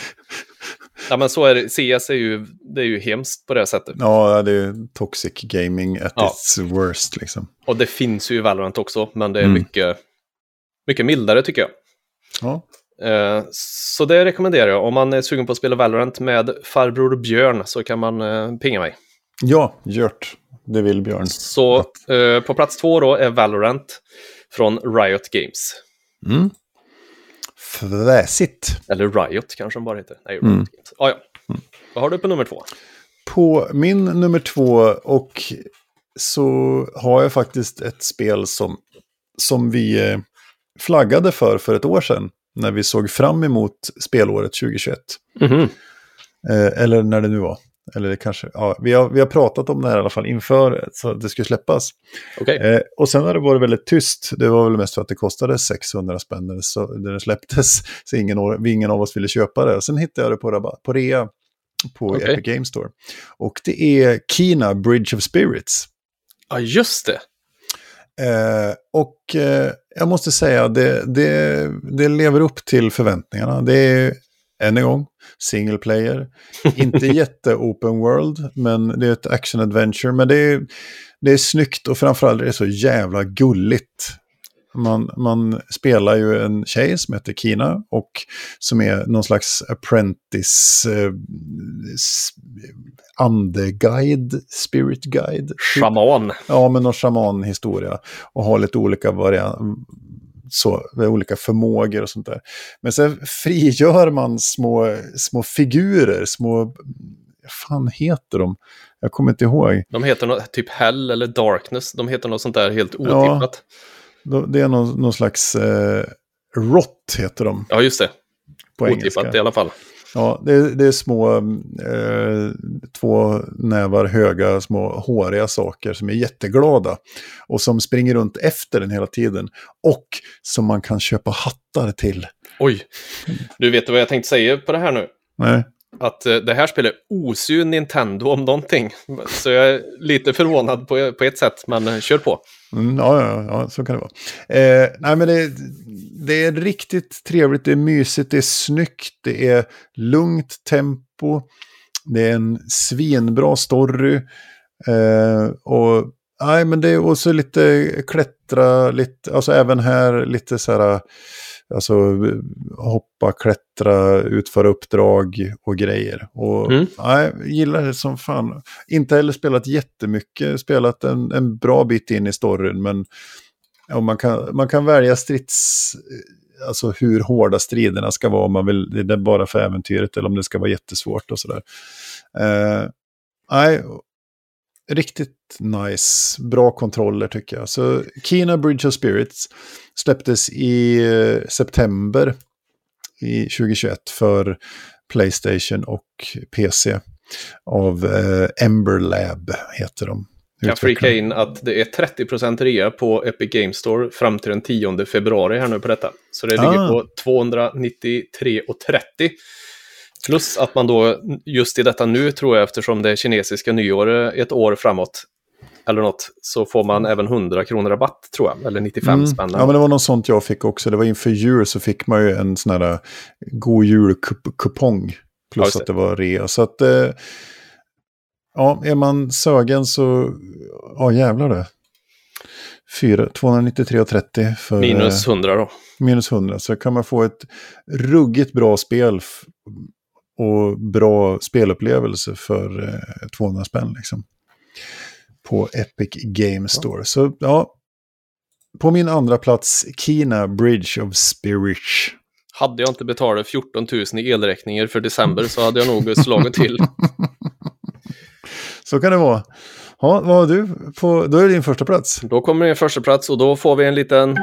Ja, men så är det. CS är ju, det är ju hemskt på det sättet. Ja, det är toxic gaming at Ja. its worst liksom. Och det finns ju i Valorant också, men det är Mm. mycket, mycket mildare tycker jag. Ja. Eh, Så det rekommenderar jag. Om man är sugen på att spela Valorant med farbror Björn så kan man eh, pinga mig. Ja, Gjört. Det vill Björn. Så eh, på plats två då är Valorant från Riot Games. Mm. Fräsigt. Eller Riot kanske de bara heter. Nej, Riot Mm. Games. Ah, ja. Vad har du på nummer två? På min nummer två och så har jag faktiskt ett spel som, som vi eh, flaggade för för ett år sedan. När vi såg fram emot spelåret 2021. Mhm. Eh, eller när det nu var. Eller det kanske, ja, vi, har, vi har pratat om det här i alla fall inför så att det skulle släppas. Okej. Eh, och sen har det varit väldigt tyst. Det var väl mest för att det kostade 600 spänn när det, släpptes. Så ingen, ingen av oss ville köpa det. Sen hittade jag det på, rabatt, på rea på Okej. Epic Games Store. Och det är Kina Bridge of Spirits. Ja, just det. Eh, och eh, jag måste säga, det, det, det lever upp till förväntningarna. Det är, än en gång, single player. Inte jätte-open world, men det är ett action-adventure. Men det är, det är snyggt och framförallt är det så jävla gulligt. Man, man spelar ju en tjej som heter Kina och som är någon slags apprentice, eh, andeguide, spirit guide. typ. Shaman. Ja, men någon shamanhistoria. Och har lite olika varianter. Så, med olika förmågor och sånt där. Men sen frigör man små, små figurer, små... Vad fan heter de? Jag kommer inte ihåg. De heter något, typ Hell eller Darkness. De heter något sånt där helt otippat. De- Det är någon, någon slags... Eh, Rot heter de Ja, just det. på engelska. Otippat i alla fall. Ja, det, är- det är små, eh, två nävar höga, små håriga saker som är jätteglada. Och som springer runt efter den hela tiden. Och som man kan köpa hattar till. Oj. Du vet vad jag tänkte säga på det här nu? Nej. Att eh, det här spelet osar Nintendo om någonting. Så jag är lite förvånad på, på ett sätt, men eh, kör på. Mm, ja, ja, ja, så kan det vara. Eh, nej, men det, det är riktigt trevligt, det är mysigt, det är snyggt, det är lugnt tempo. Det är en svinbra story. Eh, och nej, men det är också lite klättra, lite, alltså även här lite så här, alltså hoppa, klättra, utföra uppdrag och grejer. Och Mm. nej, gillar det som fan. Inte heller spelat jättemycket, spelat en, en bra bit in i storyn, men ja, man, kan, man kan välja strids... Alltså hur hårda striderna ska vara, om man vill, det är bara för äventyret eller om det ska vara jättesvårt och sådär. Eh, nej, riktigt nice. Bra kontroller tycker jag. Så Kina Bridge of Spirits släpptes i eh, september i 2021 för Playstation och PC. Av eh, Ember Lab heter de. Jag Utvecklarna. in att det är 30% rea på Epic Games Store fram till den 10 februari här nu på detta. Så det ligger Ah. på 293,30. Plus att man då just i detta nu tror jag eftersom det är kinesiska nyåret ett år framåt eller något så får man även 100 kronor rabatt tror jag. Eller 95 Mm. spänn. Ja, men det var något sånt jag fick också. Det var inför jul så fick man ju en sån här god jul-kupong. Ja, Plus just att det var rea. Så att, eh, ja, är man sögen så, ja jävlar det. Fyra- 293,30 för Minus eh, 100 då. minus 100. Så kan man få ett ruggigt bra spel och bra spelupplevelse för eh, 200 spänn liksom. På Epic Game Store. Så ja, på min andra plats, Kina Bridge of Spirit. Hade jag inte betalat 14 000 i elräkningar för december så hade jag nog slagit till. Så kan det vara. Ja, vad har du på, då är det din första plats. Då kommer en första plats och då får vi en liten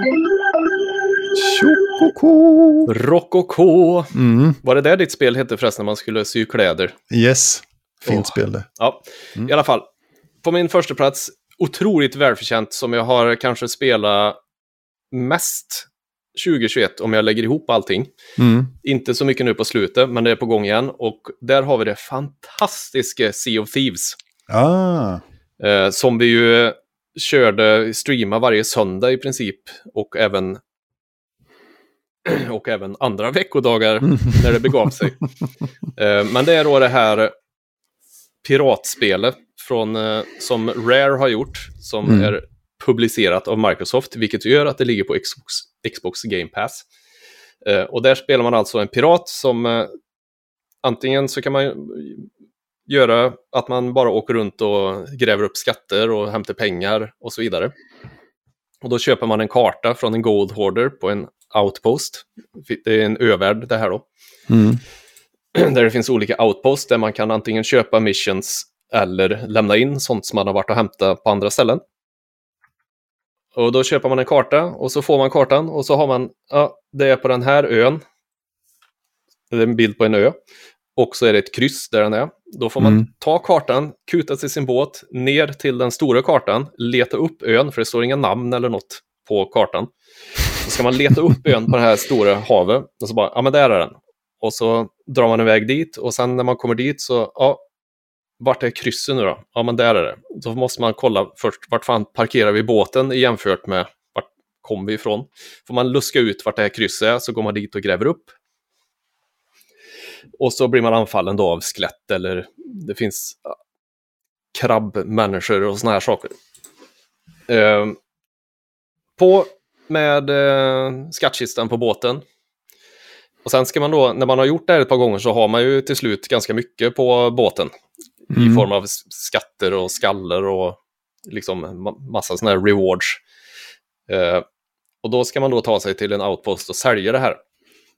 Tjokoko! Rokoko. Mm, Var det där ditt spel hette förresten när man skulle sy kläder? yes, fint Åh. spel det. Ja, Mm. i alla fall. På min första plats, otroligt välförtjänt som jag har kanske spelat mest 2021 om jag lägger ihop allting. Mm. Inte så mycket nu på slutet, men det är på gång igen. Och där har vi det fantastiska Sea of Thieves. Ah, Eh, som vi ju körde, streama varje söndag i princip och även och även andra veckodagar när det begav sig. Eh, men det är då det här piratspelet från, eh, som Rare har gjort, som Mm. är publicerat av Microsoft, vilket gör att det ligger på Xbox, Xbox Game Pass. Eh, och där spelar man alltså en pirat som antingen så kan man göra att man bara åker runt och gräver upp skatter och hämtar pengar och så vidare. Och då köper man en karta från en Gold Hoarder på en outpost. Det är en övärld det här då. Mm. Där det finns olika outposts där man kan antingen köpa missions eller lämna in sånt som man har varit och hämtat på andra ställen. Och då köper man en karta och så får man kartan och så har man, ja, det är på den här ön. Det är en bild på en ö. Och så är det ett kryss där den är. Då får man Mm. ta kartan, kuta till sin båt, ner till den stora kartan, leta upp ön, för det står inga namn eller något på kartan. Så ska man leta upp ön på det här stora havet och så bara, ja men där är den. Och så drar man iväg dit och sen när man kommer dit så, ja, vart är krysset nu då? Ja men där är det. Då måste man kolla först, vart fan parkerar vi båten jämfört med vart kom vi ifrån? Får man luska ut vart det här krysset är så går man dit och gräver upp. Och så blir man anfallen då av skelett eller det finns krabbmänniskor och såna här saker. Eh, på med eh, skattkistan på båten. Och sen ska man då, när man har gjort det här ett par gånger så har man ju till slut ganska mycket på båten. I Mm. form av skatter och skaller och liksom ma- massa sådana här rewards. Eh, och då ska man då ta sig till en outpost och sälja det här.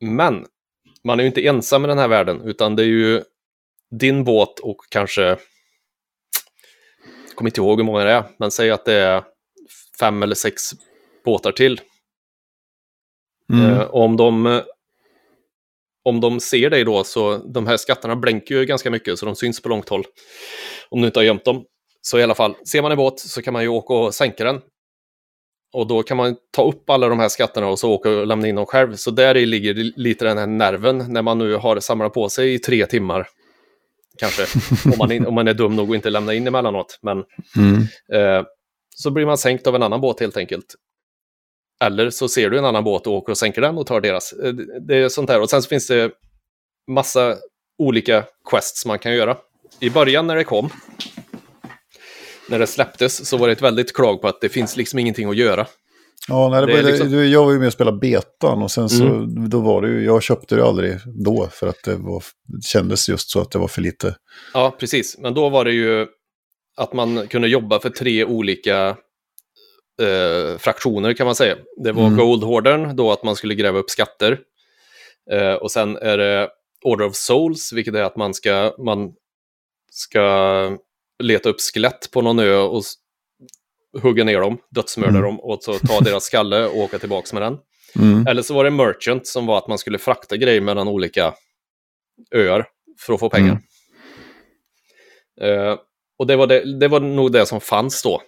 Men man är ju inte ensam i den här världen, utan det är ju din båt och kanske, jag kommer inte ihåg hur många det är, men säg att det är fem eller sex båtar till. Mm. Eh, om de, om de ser dig då, så de här skatterna blänker ju ganska mycket, så de syns på långt håll. Om du inte har gömt dem. Så i alla fall, ser man en båt så kan man ju åka och sänka den. Och då kan man ta upp alla de här skatterna och så åka och lämna in dem själv. Så där i ligger lite den här nerven när man nu har samlat på sig i tre timmar. Kanske, om man, in, om man är dum nog att inte lämna in emellanåt. Men Mm. Eh, så blir man sänkt av en annan båt helt enkelt. Eller så ser du en annan båt och åker och sänker den och tar deras. Eh, Det är sånt här. Och sen så finns det massa olika quests man kan göra. I början när det kom, när det släpptes, så var det ett väldigt klag på att det finns liksom ingenting att göra. Ja, nej, det Det är liksom- jag var ju med och spelade betan och sen så då var det ju, jag köpte det aldrig då för att det, var, det kändes just så att det var för lite. Ja, precis. Men då var det ju att man kunde jobba för tre olika eh, fraktioner kan man säga. Det var Mm. Goldhordern, då att man skulle gräva upp skatter. Eh, och sen är det Order of Souls, vilket är att man ska, man ska leta upp skelett på någon ö och hugga ner dem, dödsmörda Mm. dem och så ta deras skalle och åka tillbaka med den. Mm. Eller så var det Merchant som var att man skulle frakta grejer mellan olika öar för att få pengar. Eh, och det var, det, det var nog det som fanns då.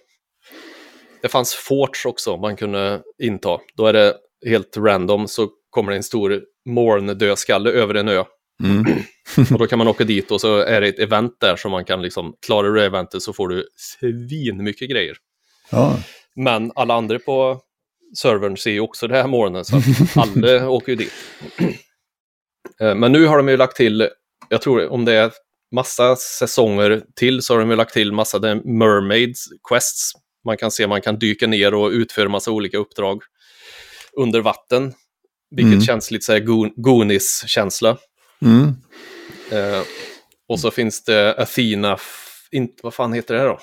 Det fanns forts också man kunde inta. Då är det helt random så kommer det en stor morn-dödskalle över en ö. Mm. Och då kan man åka dit och så är det ett event där som man kan liksom, klarar du eventet så får du svin mycket grejer. Ja. Men alla andra på servern ser ju också det här morgonen så alla åker ju dit. Eh, Men nu har de ju lagt till, jag tror om det är massa säsonger till så har de ju lagt till massa mermaids quests. Man kan se man kan dyka ner och utföra massa olika uppdrag under vatten. Vilket Mm. känns lite så här Goon- Goonies-känsla. Mm. Eh, och så finns det Athena, inte, vad fan heter det här då?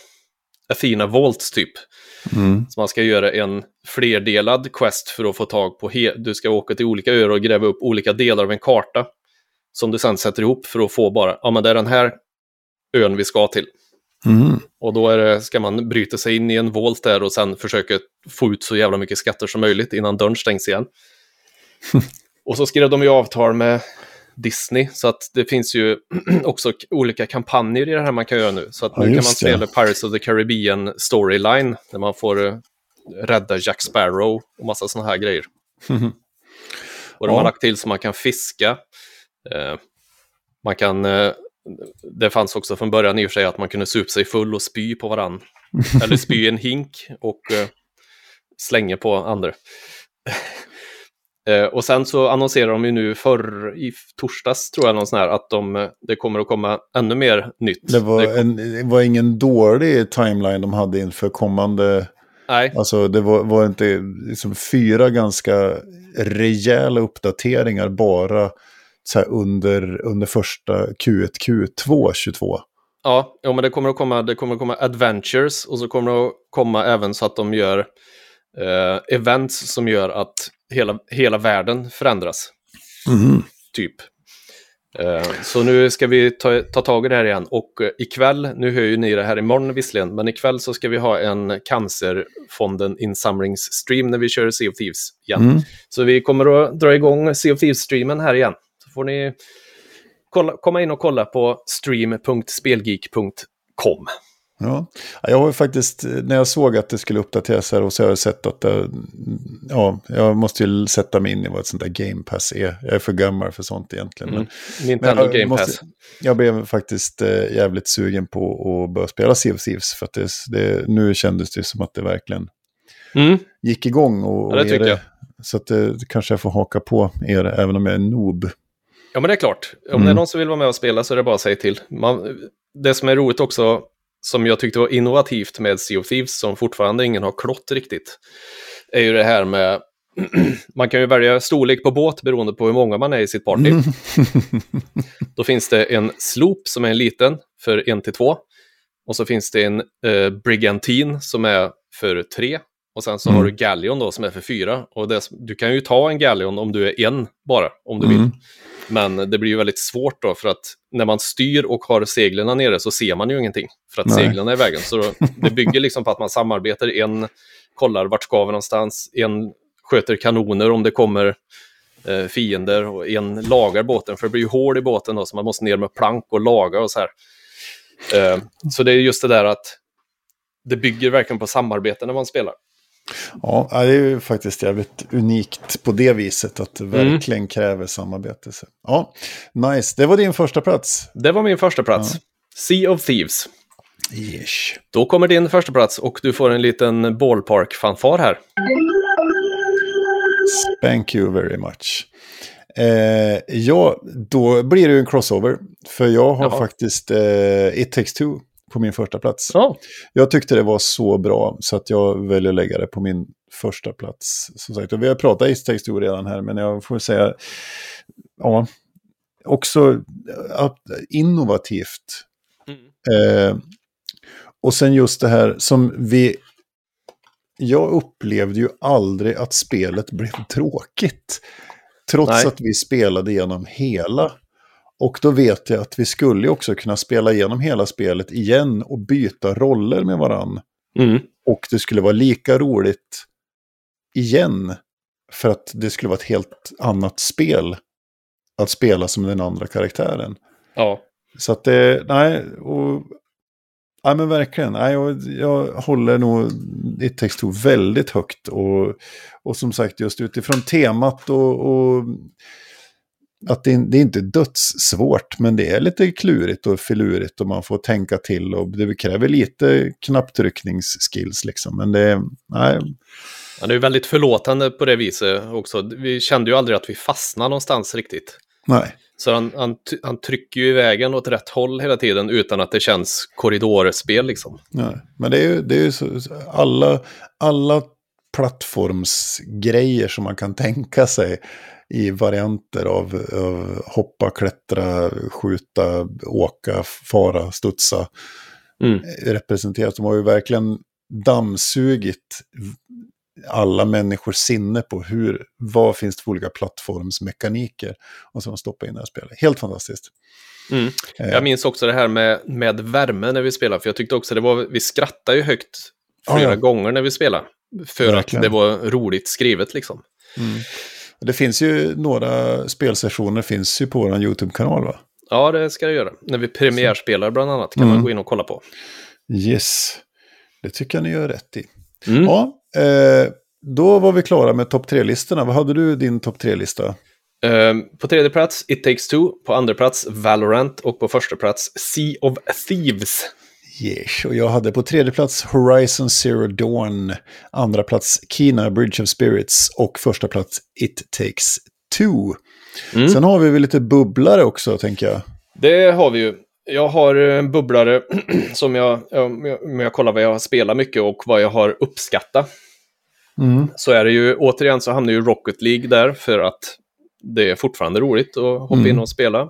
Athena Volts typ. Mm. Så man ska göra en flerdelad quest för att få tag på, du ska åka till olika öar och gräva upp olika delar av en karta. Som du sen sätter ihop för att få bara, ja men det är den här ön vi ska till. Mm. Och då det, ska man bryta sig in i en volt där och sen försöka få ut så jävla mycket skatter som möjligt innan dörren stängs igen. och så skrev de ju avtal med Disney, så att det finns ju också olika kampanjer i det här man kan göra nu. Så att Ja, nu kan man just det. spela Pirates of the Caribbean storyline, där man får eh, rädda Jack Sparrow och massa sådana här grejer. Och de Ja. har lagt till så man kan fiska. Eh, man kan, eh, det fanns också från början i och för sig att man kunde supa sig full och spy på varann Eller spy i en hink och slänger på andra. Eh, och sen så annonserar de ju nu förr, i torsdags tror jag, någon sån här, att de, eh, det kommer att komma ännu mer nytt. Det var, Det- en, det var ingen dålig timeline de hade inför kommande... Nej, Alltså det var, var inte liksom fyra ganska rejäla uppdateringar bara så här under, under första Q1, Q2 22. ja, ja, men det kommer att komma, det kommer att komma adventures och så kommer det att komma även så att de gör eh, events som gör att hela, hela världen förändras. typ. Eh, Så nu ska vi ta, ta tag i det här igen och eh, ikväll, nu hör ju ni det här imorgon visserligen, men ikväll så ska vi ha en Cancerfonden insamlingsstream när vi kör Sea of Thieves igen. Mm. Så vi kommer att dra igång Sea of Thieves-streamen här igen. Så får ni kolla, komma in och kolla på stream.spelgeek.com. Ja. Ja, Jag har faktiskt, när jag såg att det skulle uppdateras här och så har jag sett att det, ja, jag måste ju sätta mig in i vad ett sånt där Game Pass är. Jag är för gammal för sånt egentligen. Mm. Men, Nintendo jag Game måste- Pass. Jag blev faktiskt eh, jävligt sugen på att börja spela Sea of Thieves. För att det, det, nu kändes det som att det verkligen Mm. gick igång. Och, Ja, det och tycker jag. Så att det, kanske jag får haka på er, även om jag är noob. Ja, men det är klart. Om Mm. det är någon som vill vara med och spela så är det bara att säga till. Man, det som är roligt också, som jag tyckte var innovativt med Sea of Thieves, som fortfarande ingen har klott riktigt, är ju det här med man kan ju välja storlek på båt beroende på hur många man är i sitt party. Mm. Då finns det en sloop som är en liten för en till två. Och så finns det en eh, brigantin som är för tre. Och sen så Mm. har du galleon då som är för fyra. Och det, du kan ju ta en galleon om du är en bara, om du vill. Mm. Men det blir ju väldigt svårt då för att när man styr och har seglen nere så ser man ju ingenting för att Nej. seglen är i vägen. Så då, det bygger liksom på att man samarbetar. En kollar vart ska vi någonstans, en sköter kanoner om det kommer eh, fiender och en lagar båten för det blir ju hål i båten då så man måste ner med plank och laga och så här. Eh, så det är just det där att det bygger verkligen på samarbete när man spelar. Ja, det är ju faktiskt jävligt unikt på det viset att det Mm. verkligen kräver samarbete. Så, Ja, nice. Det var din första plats. Det var min första plats. Sea of Thieves. Yes. Då kommer din första plats och du får en liten ballpark-fanfar här. Thank you very much. Eh, ja, då blir det ju en crossover. För jag har Jaha. faktiskt eh, It takes two på min första plats. Ja, Jag tyckte det var så bra så att jag väljer att lägga det på min första plats. Som sagt, och vi har pratat two redan här, men jag får säga, ja, också innovativt. Eh, och sen just det här som vi... Jag upplevde ju aldrig att spelet blev tråkigt. Trots Nej. att vi spelade igenom hela. Och då vet jag att vi skulle också kunna spela igenom hela spelet igen och byta roller med varann. mm. Och det skulle vara lika roligt igen. För att det skulle vara ett helt annat spel. Att spela som den andra karaktären. ja. Så att det, nej, och, nej men verkligen, nej, jag, jag håller nog It takes two väldigt högt. Och, och som sagt, just utifrån temat och, och att det, det är inte dödssvårt, men det är lite klurigt och filurigt och man får tänka till och det kräver lite knapptryckningsskills liksom. Men det, nej, Han är ju väldigt förlåtande på det viset också. Vi kände ju aldrig att vi fastnade någonstans riktigt. nej. Så han, han, han trycker ju i vägen åt rätt håll hela tiden utan att det känns korridorspel liksom. Nej, men det är ju, det är ju så, så- alla, alla plattformsgrejer som man kan tänka sig i varianter av, av hoppa, klättra, skjuta, åka, fara, studsa Mm. representeras. De har ju verkligen dammsugit alla människors sinne på hur, vad finns det för olika plattformsmekaniker och så stoppat in det här spelet. Helt fantastiskt. Mm. Eh, Jag minns också det här med, med värme när vi spelar, för jag tyckte också det var, vi skrattade ju högt flera Ja, ja. gånger när vi spelade. För Verkligen. att det var roligt skrivet liksom. Mm. Det finns ju några spelsessioner finns ju på vår YouTube-kanal va? Ja, det ska det göra. När vi premiärspelar bland annat kan Mm. man gå in och kolla på. Yes, det tycker jag ni gör rätt i. Mm. Ja, eh, då var vi klara med topp tre-listorna. Vad hade du din topp tre-lista? Ehm, på tredje plats It takes two, på andra plats Valorant och på första plats Sea of Thieves. Yes, och jag hade på tredje plats Horizon Zero Dawn, andra plats Kina Bridge of Spirits och första plats It Takes Two. Mm. Sen har vi väl lite bubblare också, tänker jag. Det har vi ju. Jag har en bubblare som jag, om jag, kollar vad jag har spelat mycket och vad jag har uppskattat. Mm. Så är det ju, återigen så hamnar ju Rocket League där för att det är fortfarande roligt att hoppa Mm. in och spela.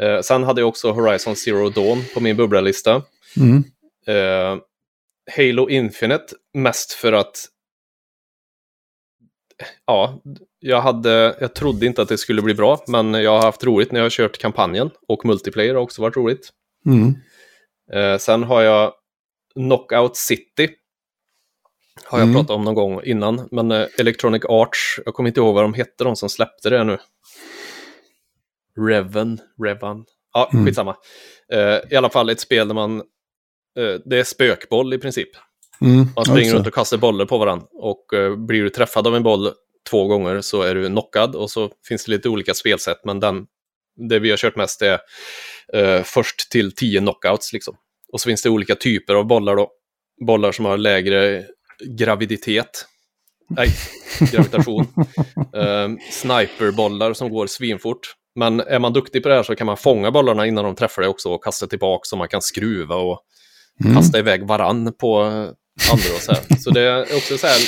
Eh, sen hade jag också Horizon Zero Dawn på min bubblalista. Mm. Eh, Halo Infinite, mest för att ja, jag, hade, jag trodde inte att det skulle bli bra, men jag har haft roligt när jag har kört kampanjen och multiplayer har också varit roligt. Mm. Eh, sen har jag Knockout City. Har jag Mm. pratat om någon gång innan, men eh, Electronic Arts, jag kommer inte ihåg vad de hette, de som släppte det nu. Reven, Revan. Ja, Mm. skitsamma. Eh, I alla fall ett spel där man, det är spökboll i princip. Mm. Man springer runt och kastar bollar på varandra. Och eh, blir du träffad av en boll två gånger så är du knockad. Och så finns det lite olika spelsätt, men den, det vi har kört mest är eh, först till tio knockouts. Liksom. Och så finns det olika typer av bollar då. Bollar som har lägre graviditet. Nej, gravitation. eh, sniperbollar som går svinfort. Men är man duktig på det här så kan man fånga bollarna innan de träffar dig också och kasta tillbaka så man kan skruva och Mm. kasta iväg varann på eh, andra och så här. Så det är också så här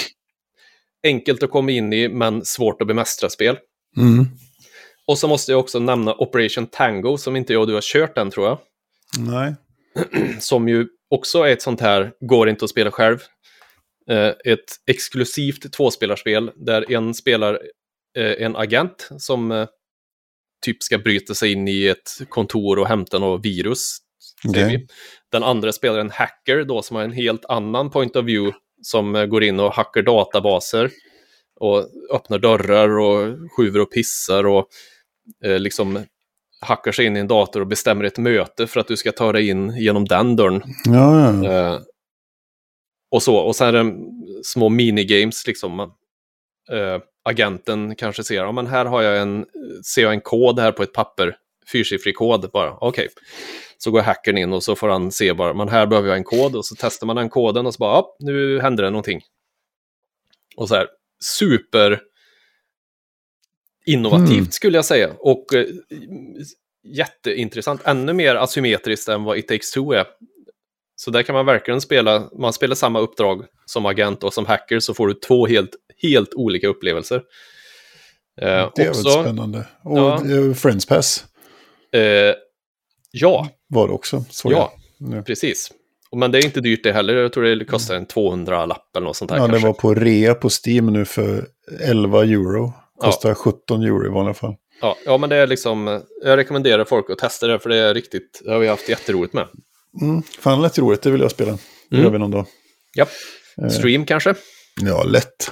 enkelt att komma in i men svårt att bemästra spel. Mm. Och så måste jag också nämna Operation Tango som inte jag och du har kört än tror jag. Nej. Som ju också är ett sånt här, går inte att spela själv. Eh, ett exklusivt tvåspelarspel där en spelar eh, en agent som typ ska bryta sig in i ett kontor och hämta något virus. Vi. Den andra spelar en hacker då som har en helt annan point of view som eh, går in och hackar databaser och öppnar dörrar och skjuver och pissar och eh, liksom hackar sig in i en dator och bestämmer ett möte för att du ska ta dig in genom den dörren. Ja, ja. Eh, och så, och sen är det små minigames liksom. Eh, agenten kanske ser, ja men här har jag en, ser jag en kod här på ett papper, fyrsiffrig kod bara, okej. Så går hackern in och så får han se bara, men här behöver jag en kod och så testar man den koden och så bara, ja, nu händer det någonting. Och så här, super innovativt Mm. skulle jag säga. Och eh, jätteintressant, ännu mer asymmetriskt än vad It takes two är. Så där kan man verkligen spela, man spelar samma uppdrag som agent och som hacker så får du två helt, helt olika upplevelser. Eh, Det är också, väl spännande. Och Ja. eh, Friends Pass eh, ja, var det också. såg ja, jag nu. precis. Och- Men det är inte dyrt det heller, jag tror det kostar en 200-lapp eller något sånt där Ja, det kanske. var på rea på Steam nu för 11 euro. Kostar 17 euro i vanliga fall. Ja, ja, men det är liksom, jag rekommenderar folk att testa det för det är riktigt, det har vi haft jätteroligt med. Mm. Fan, det lät roligt. Det vill jag spela. Det Mm. gör vi någon dag. Ja, Eh, stream kanske? Ja, lätt.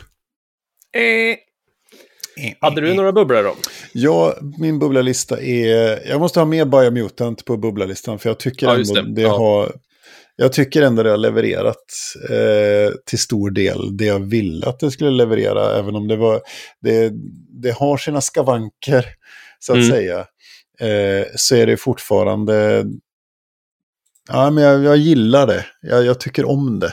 Eh. Hade du några bubblor då? Ja, min bubblalista är... Jag måste ha med Biomutant på bubblarlistan. För jag tycker Ja, ändå det. det, Ja. har... Jag tycker ändå det har levererat eh, till stor del det jag ville att det skulle leverera. Även om det var... Det, det har sina skavanker, så att Mm. säga. Eh, så är det fortfarande... Ja, men jag, jag gillar det. Jag, jag tycker om det.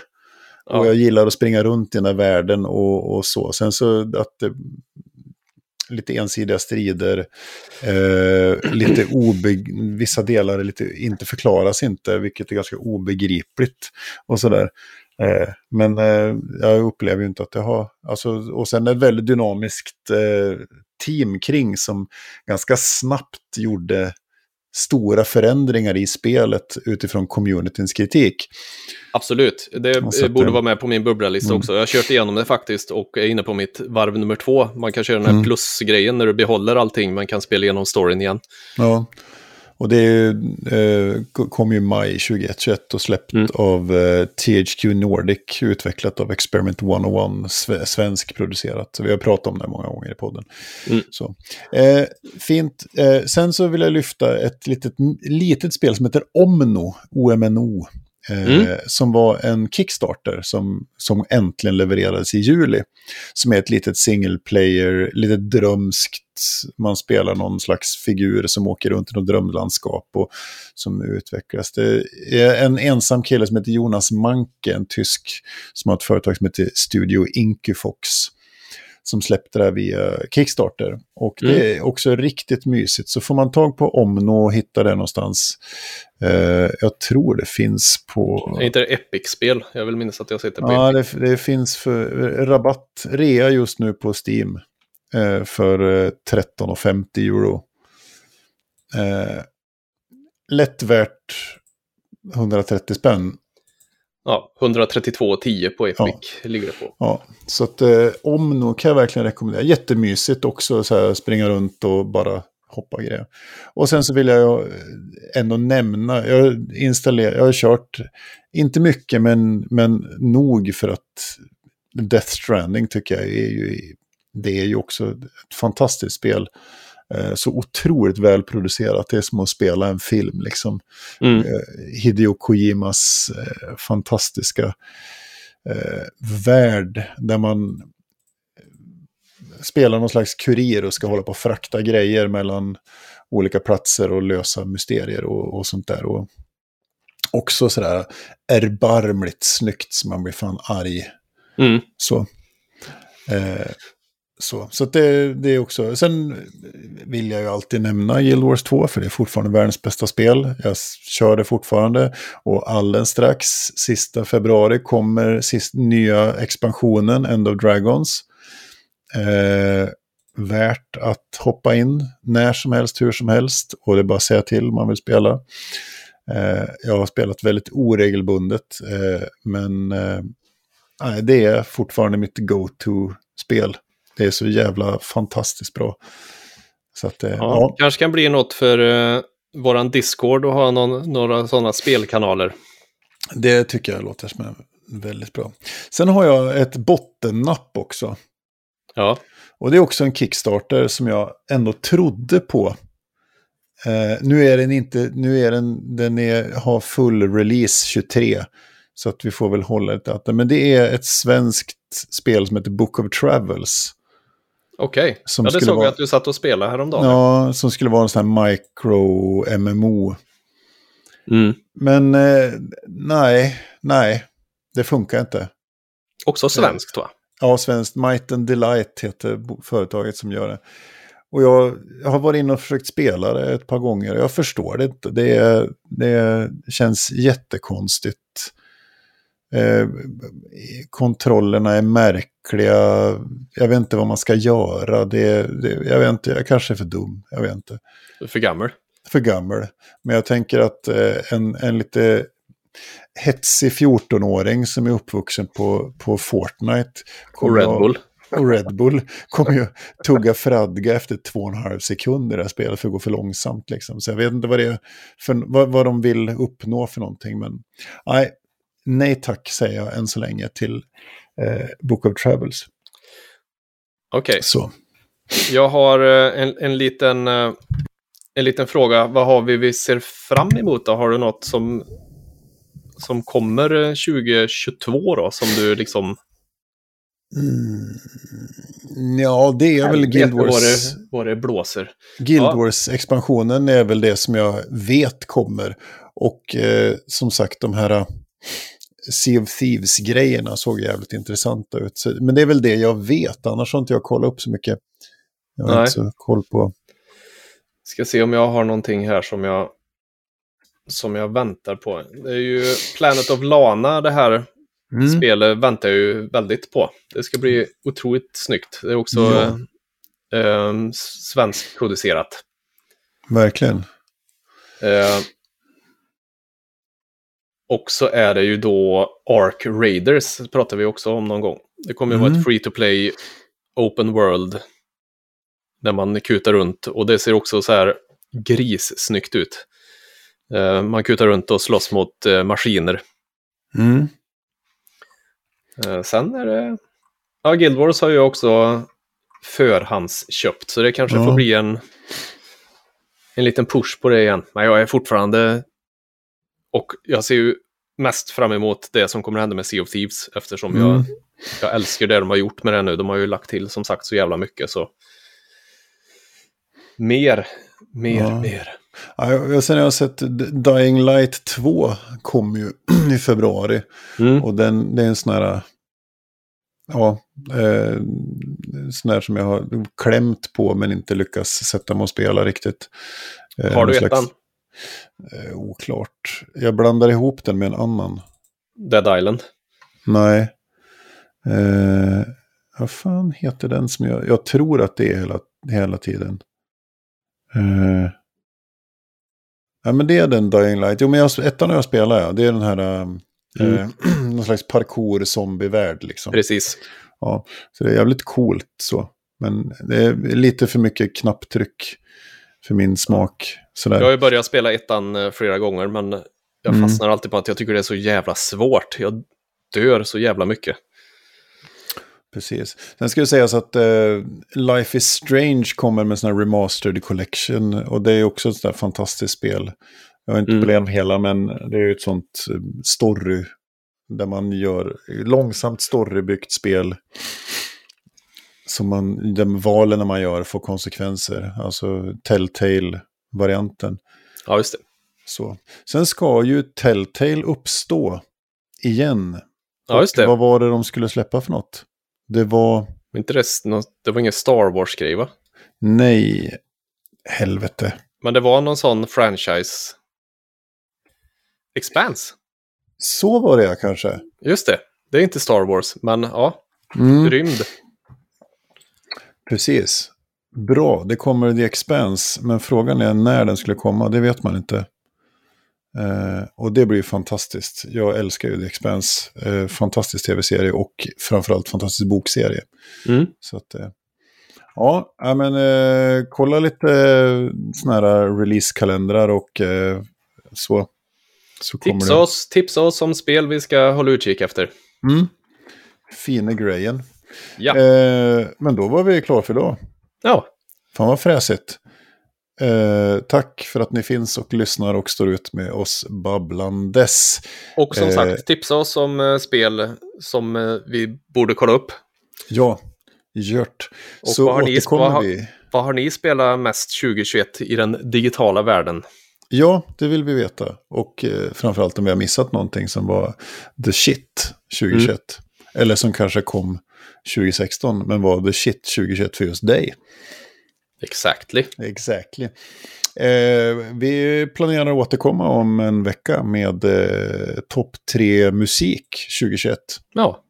Ja. Och jag gillar att springa runt i den här världen och, och så. Sen så att det, lite ensidiga strider, eh, lite obe, vissa delar lite, inte förklaras inte, vilket är ganska obegripligt och sådär. Eh, men eh, jag upplever ju inte att det har, alltså, och sen ett väldigt dynamiskt eh, team kring som ganska snabbt gjorde stora förändringar i spelet utifrån communityns kritik. Absolut, det borde det- vara med på min bubblalista Mm. också. Jag har kört igenom det faktiskt och är inne på mitt varv nummer två. Man kan köra den här Mm. plusgrejen när du behåller allting, man kan spela igenom storyn igen. Ja, och det eh, kom ju i maj 2021 och släppt Mm. av eh, THQ Nordic, utvecklat av Experiment 101, sve, svensk producerat. Så vi har pratat om det många gånger i podden. Mm. Så. Eh, fint. Eh, sen så vill jag lyfta ett litet, litet spel som heter Omno, OMNO. Eh, Mm. Som var en Kickstarter som, som äntligen levererades i juli. Som är ett litet single player, lite drömskt. Man spelar någon slags figur som åker runt i något drömlandskap och som utvecklas. Det är en ensam kille som heter Jonas Manke, en tysk, som har ett företag som heter Studio Inkyfox. Som släppte det här via Kickstarter. Och det är också riktigt mysigt. Så får man tag på Omno och hitta det någonstans. Eh, jag tror det finns på... Är inte det Epic-spel? Jag vill minnas att jag sitter på Ja, det, det finns för rabatt, rea just nu på Steam. Eh, för eh, 13,50 euro. Eh, lätt värt 130 spänn. Ja, 132,10 på Epic ligger det på. Ja, så att eh, Omno kan jag verkligen rekommendera. Jättemysigt också, så här, springa runt och bara hoppa grejer. Och sen så vill jag ju ändå nämna, jag, installerar, jag har kört, inte mycket men, men nog för att Death Stranding tycker jag är ju, det är ju också ett fantastiskt spel. Eh, Så otroligt välproducerat, det är som att spela en film liksom. Mm. Eh, Hideo Kojimas eh, fantastiska värld där man spelar någon slags kurir och ska hålla på och frakta grejer mellan olika platser och lösa mysterier och, och sånt där. Och också sådär erbarmligt snyggt så man blir fan arg. Mm. Så. Eh, så så att det, det är också... Sen vill jag ju alltid nämna Guild Wars 2, för det är fortfarande världens bästa spel. Jag kör det fortfarande. Och alldeles strax, sista februari, kommer sist, nya expansionen, End of Dragons. Eh, värt att hoppa in när som helst, hur som helst. Och det är bara att säga till om man vill spela. Eh, jag har spelat väldigt oregelbundet, eh, men eh, det är fortfarande mitt go-to-spel. Det är så jävla fantastiskt bra. Så att, eh, Ja, ja. Kanske kan bli något för uh, våran Discord och ha någon, några sådana spelkanaler. det tycker jag låter som väldigt bra. Sen har jag ett bottennapp också. Ja, Och det är också en Kickstarter som jag ändå trodde på. Eh, nu är den inte, nu är den, den är, har full release 23. Så att vi får väl hålla ett datum. Men det är ett svenskt spel som heter Book of Travels. Okej. Som Ja, det såg vara- jag att du satt och spelade häromdagen. Ja, som skulle vara en sån här micro-MMO. Mm. Men eh, nej, nej, det funkar inte. Också svenskt va? Ja, svenskt Might and Delight heter företaget som gör det. Och jag, jag har varit inne och försökt spela det ett par gånger. Jag förstår det inte. Det, det känns jättekonstigt. Eh, kontrollerna är märkliga. Jag vet inte vad man ska göra. Det, det, jag vet inte, jag kanske är för dum. Jag vet inte. Du är för gammal. För gammal. Men jag tänker att eh, en, en lite hetsig 14-åring som är uppvuxen på, på Fortnite. Och Red att- Bull. och Red Bull kommer ju tugga fradga efter två och en halv sekund i det här spelet för att gå för långsamt. Liksom. Så jag vet inte vad, det är för, vad, vad de vill uppnå för någonting. Men nej, nej tack säger jag än så länge till eh, Book of Travels. Okej, Så. jag har eh, en, en, liten, eh, en liten fråga. Vad har vi vi ser fram emot då? Har du något som, som kommer eh, 2022 då? Som du liksom... Mm, ja, det är väl Guild Wars. Vad det, vad det blåser. Guild Ja. Wars-expansionen är väl det som jag vet kommer. Och eh, som sagt, de här eh, Sea of Thieves-grejerna såg jävligt intressanta ut. Så, men det är väl det jag vet, annars har inte jag kollat upp så mycket. Jag har Nej. inte så koll på. Ska se om jag har någonting här som jag, som jag väntar på. Det är ju Planet of Lana, det här Mm. spelet väntar jag ju väldigt på. Det ska bli otroligt snyggt. Det är också Ja. eh, svenskproducerat. Verkligen. Eh, och så är det ju då Ark Raiders, pratar vi också om någon gång. Det kommer ju vara Mm. ett free to play open world. Där man kutar runt och det ser också så här grissnyggt ut. Eh, man kutar runt och slåss mot eh, maskiner. Mm. Eh, sen är det... Ja, Guild Wars har ju också förhandsköpt, så det kanske Ja. får bli en, en liten push på det igen. Men jag är fortfarande... Och jag ser ju mest fram emot det som kommer hända med Sea of Thieves eftersom Mm. jag, jag älskar det de har gjort med det nu. De har ju lagt till som sagt så jävla mycket så. Mer, mer, Ja. mer. Ja, jag, sen har jag sett Dying Light 2 kom ju i februari. Mm. Och den, det är en sån här... Ja, eh, sån här som jag har klämt på men inte lyckats sätta mig och spela riktigt. Eh, Har du ettan? slags- Eh, oklart. Jag blandar ihop den med en annan. Dead Island. Nej. Eh, vad fan heter den som jag... Jag tror att det är hela, hela tiden. Eh, ja, men det är den Dying Light. Jo, men jag, ettan jag spelat, ja. Det är den här... eh, Mm. någon slags parkour-zombie-värld liksom. Precis. Ja, så det är jävligt coolt så. Men det är lite för mycket knapptryck för min smak. Sådär. Jag har ju börjat spela ettan eh, flera gånger men jag Mm. fastnar alltid på att jag tycker det är så jävla svårt. Jag dör så jävla mycket. Precis. Sen ska det sägas att eh, Life is Strange kommer med sån här remastered collection. Och det är också ett sånt där fantastiskt spel. Jag har inte Mm. spelat hela, men det är ju ett sånt eh, story. Där man gör långsamt storybyggt spel. Som man, de valen man gör får konsekvenser. Alltså Telltale-varianten. Ja, just det. Så. Sen ska ju Telltale uppstå igen. Ja, just det. Vad var det de skulle släppa för något? Det var... Inte det, det var ingen Star Wars-grej va? Nej, helvete. Men det var någon sån franchise. Expanse. Så var det ja, kanske. Just det. Det är inte Star Wars, men ja, Mm, rymd. Precis. Bra, det kommer The Expanse. Men frågan är när den skulle komma, det vet man inte. Eh, och det blir ju fantastiskt. Jag älskar ju The Expanse. Eh, fantastisk tv-serie och framförallt fantastisk bokserie. Mm. Så att, eh, ja, men eh, kolla lite eh, såna här releasekalendrar och eh, så. Så Tipsa det. oss, tipsa oss om spel vi ska hålla utkik efter. Mm. Fina grejen. Ja. Eh, men då var vi klara för idag. ja. Fan vad fräsigt. Eh, tack för att ni finns och lyssnar och står ut med oss babblandes. Och som Eh. sagt, tipsa oss om eh, spel som eh, vi borde kolla upp. Ja, gjort. Och Så vad har ni- vad har- vi. Vad har ni spelat mest 2021 i den digitala världen? Ja, det vill vi veta. Och eh, framförallt om vi har missat någonting som var the shit 2021. Mm. Eller som kanske kom 2016 men var the shit 2021 för just dig. Exactly. Exactly. Eh, vi planerar att återkomma om en vecka med eh, topp tre musik 2021. Ja,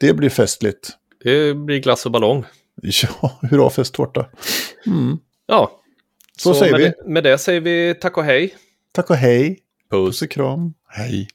Det blir festligt. det blir glass och ballong. Ja, hurra festtårta. Mm. Ja. Så säger med, vi. Det, med det säger vi tack och hej. Tack och hej. Puss. Puss och kram. Hej.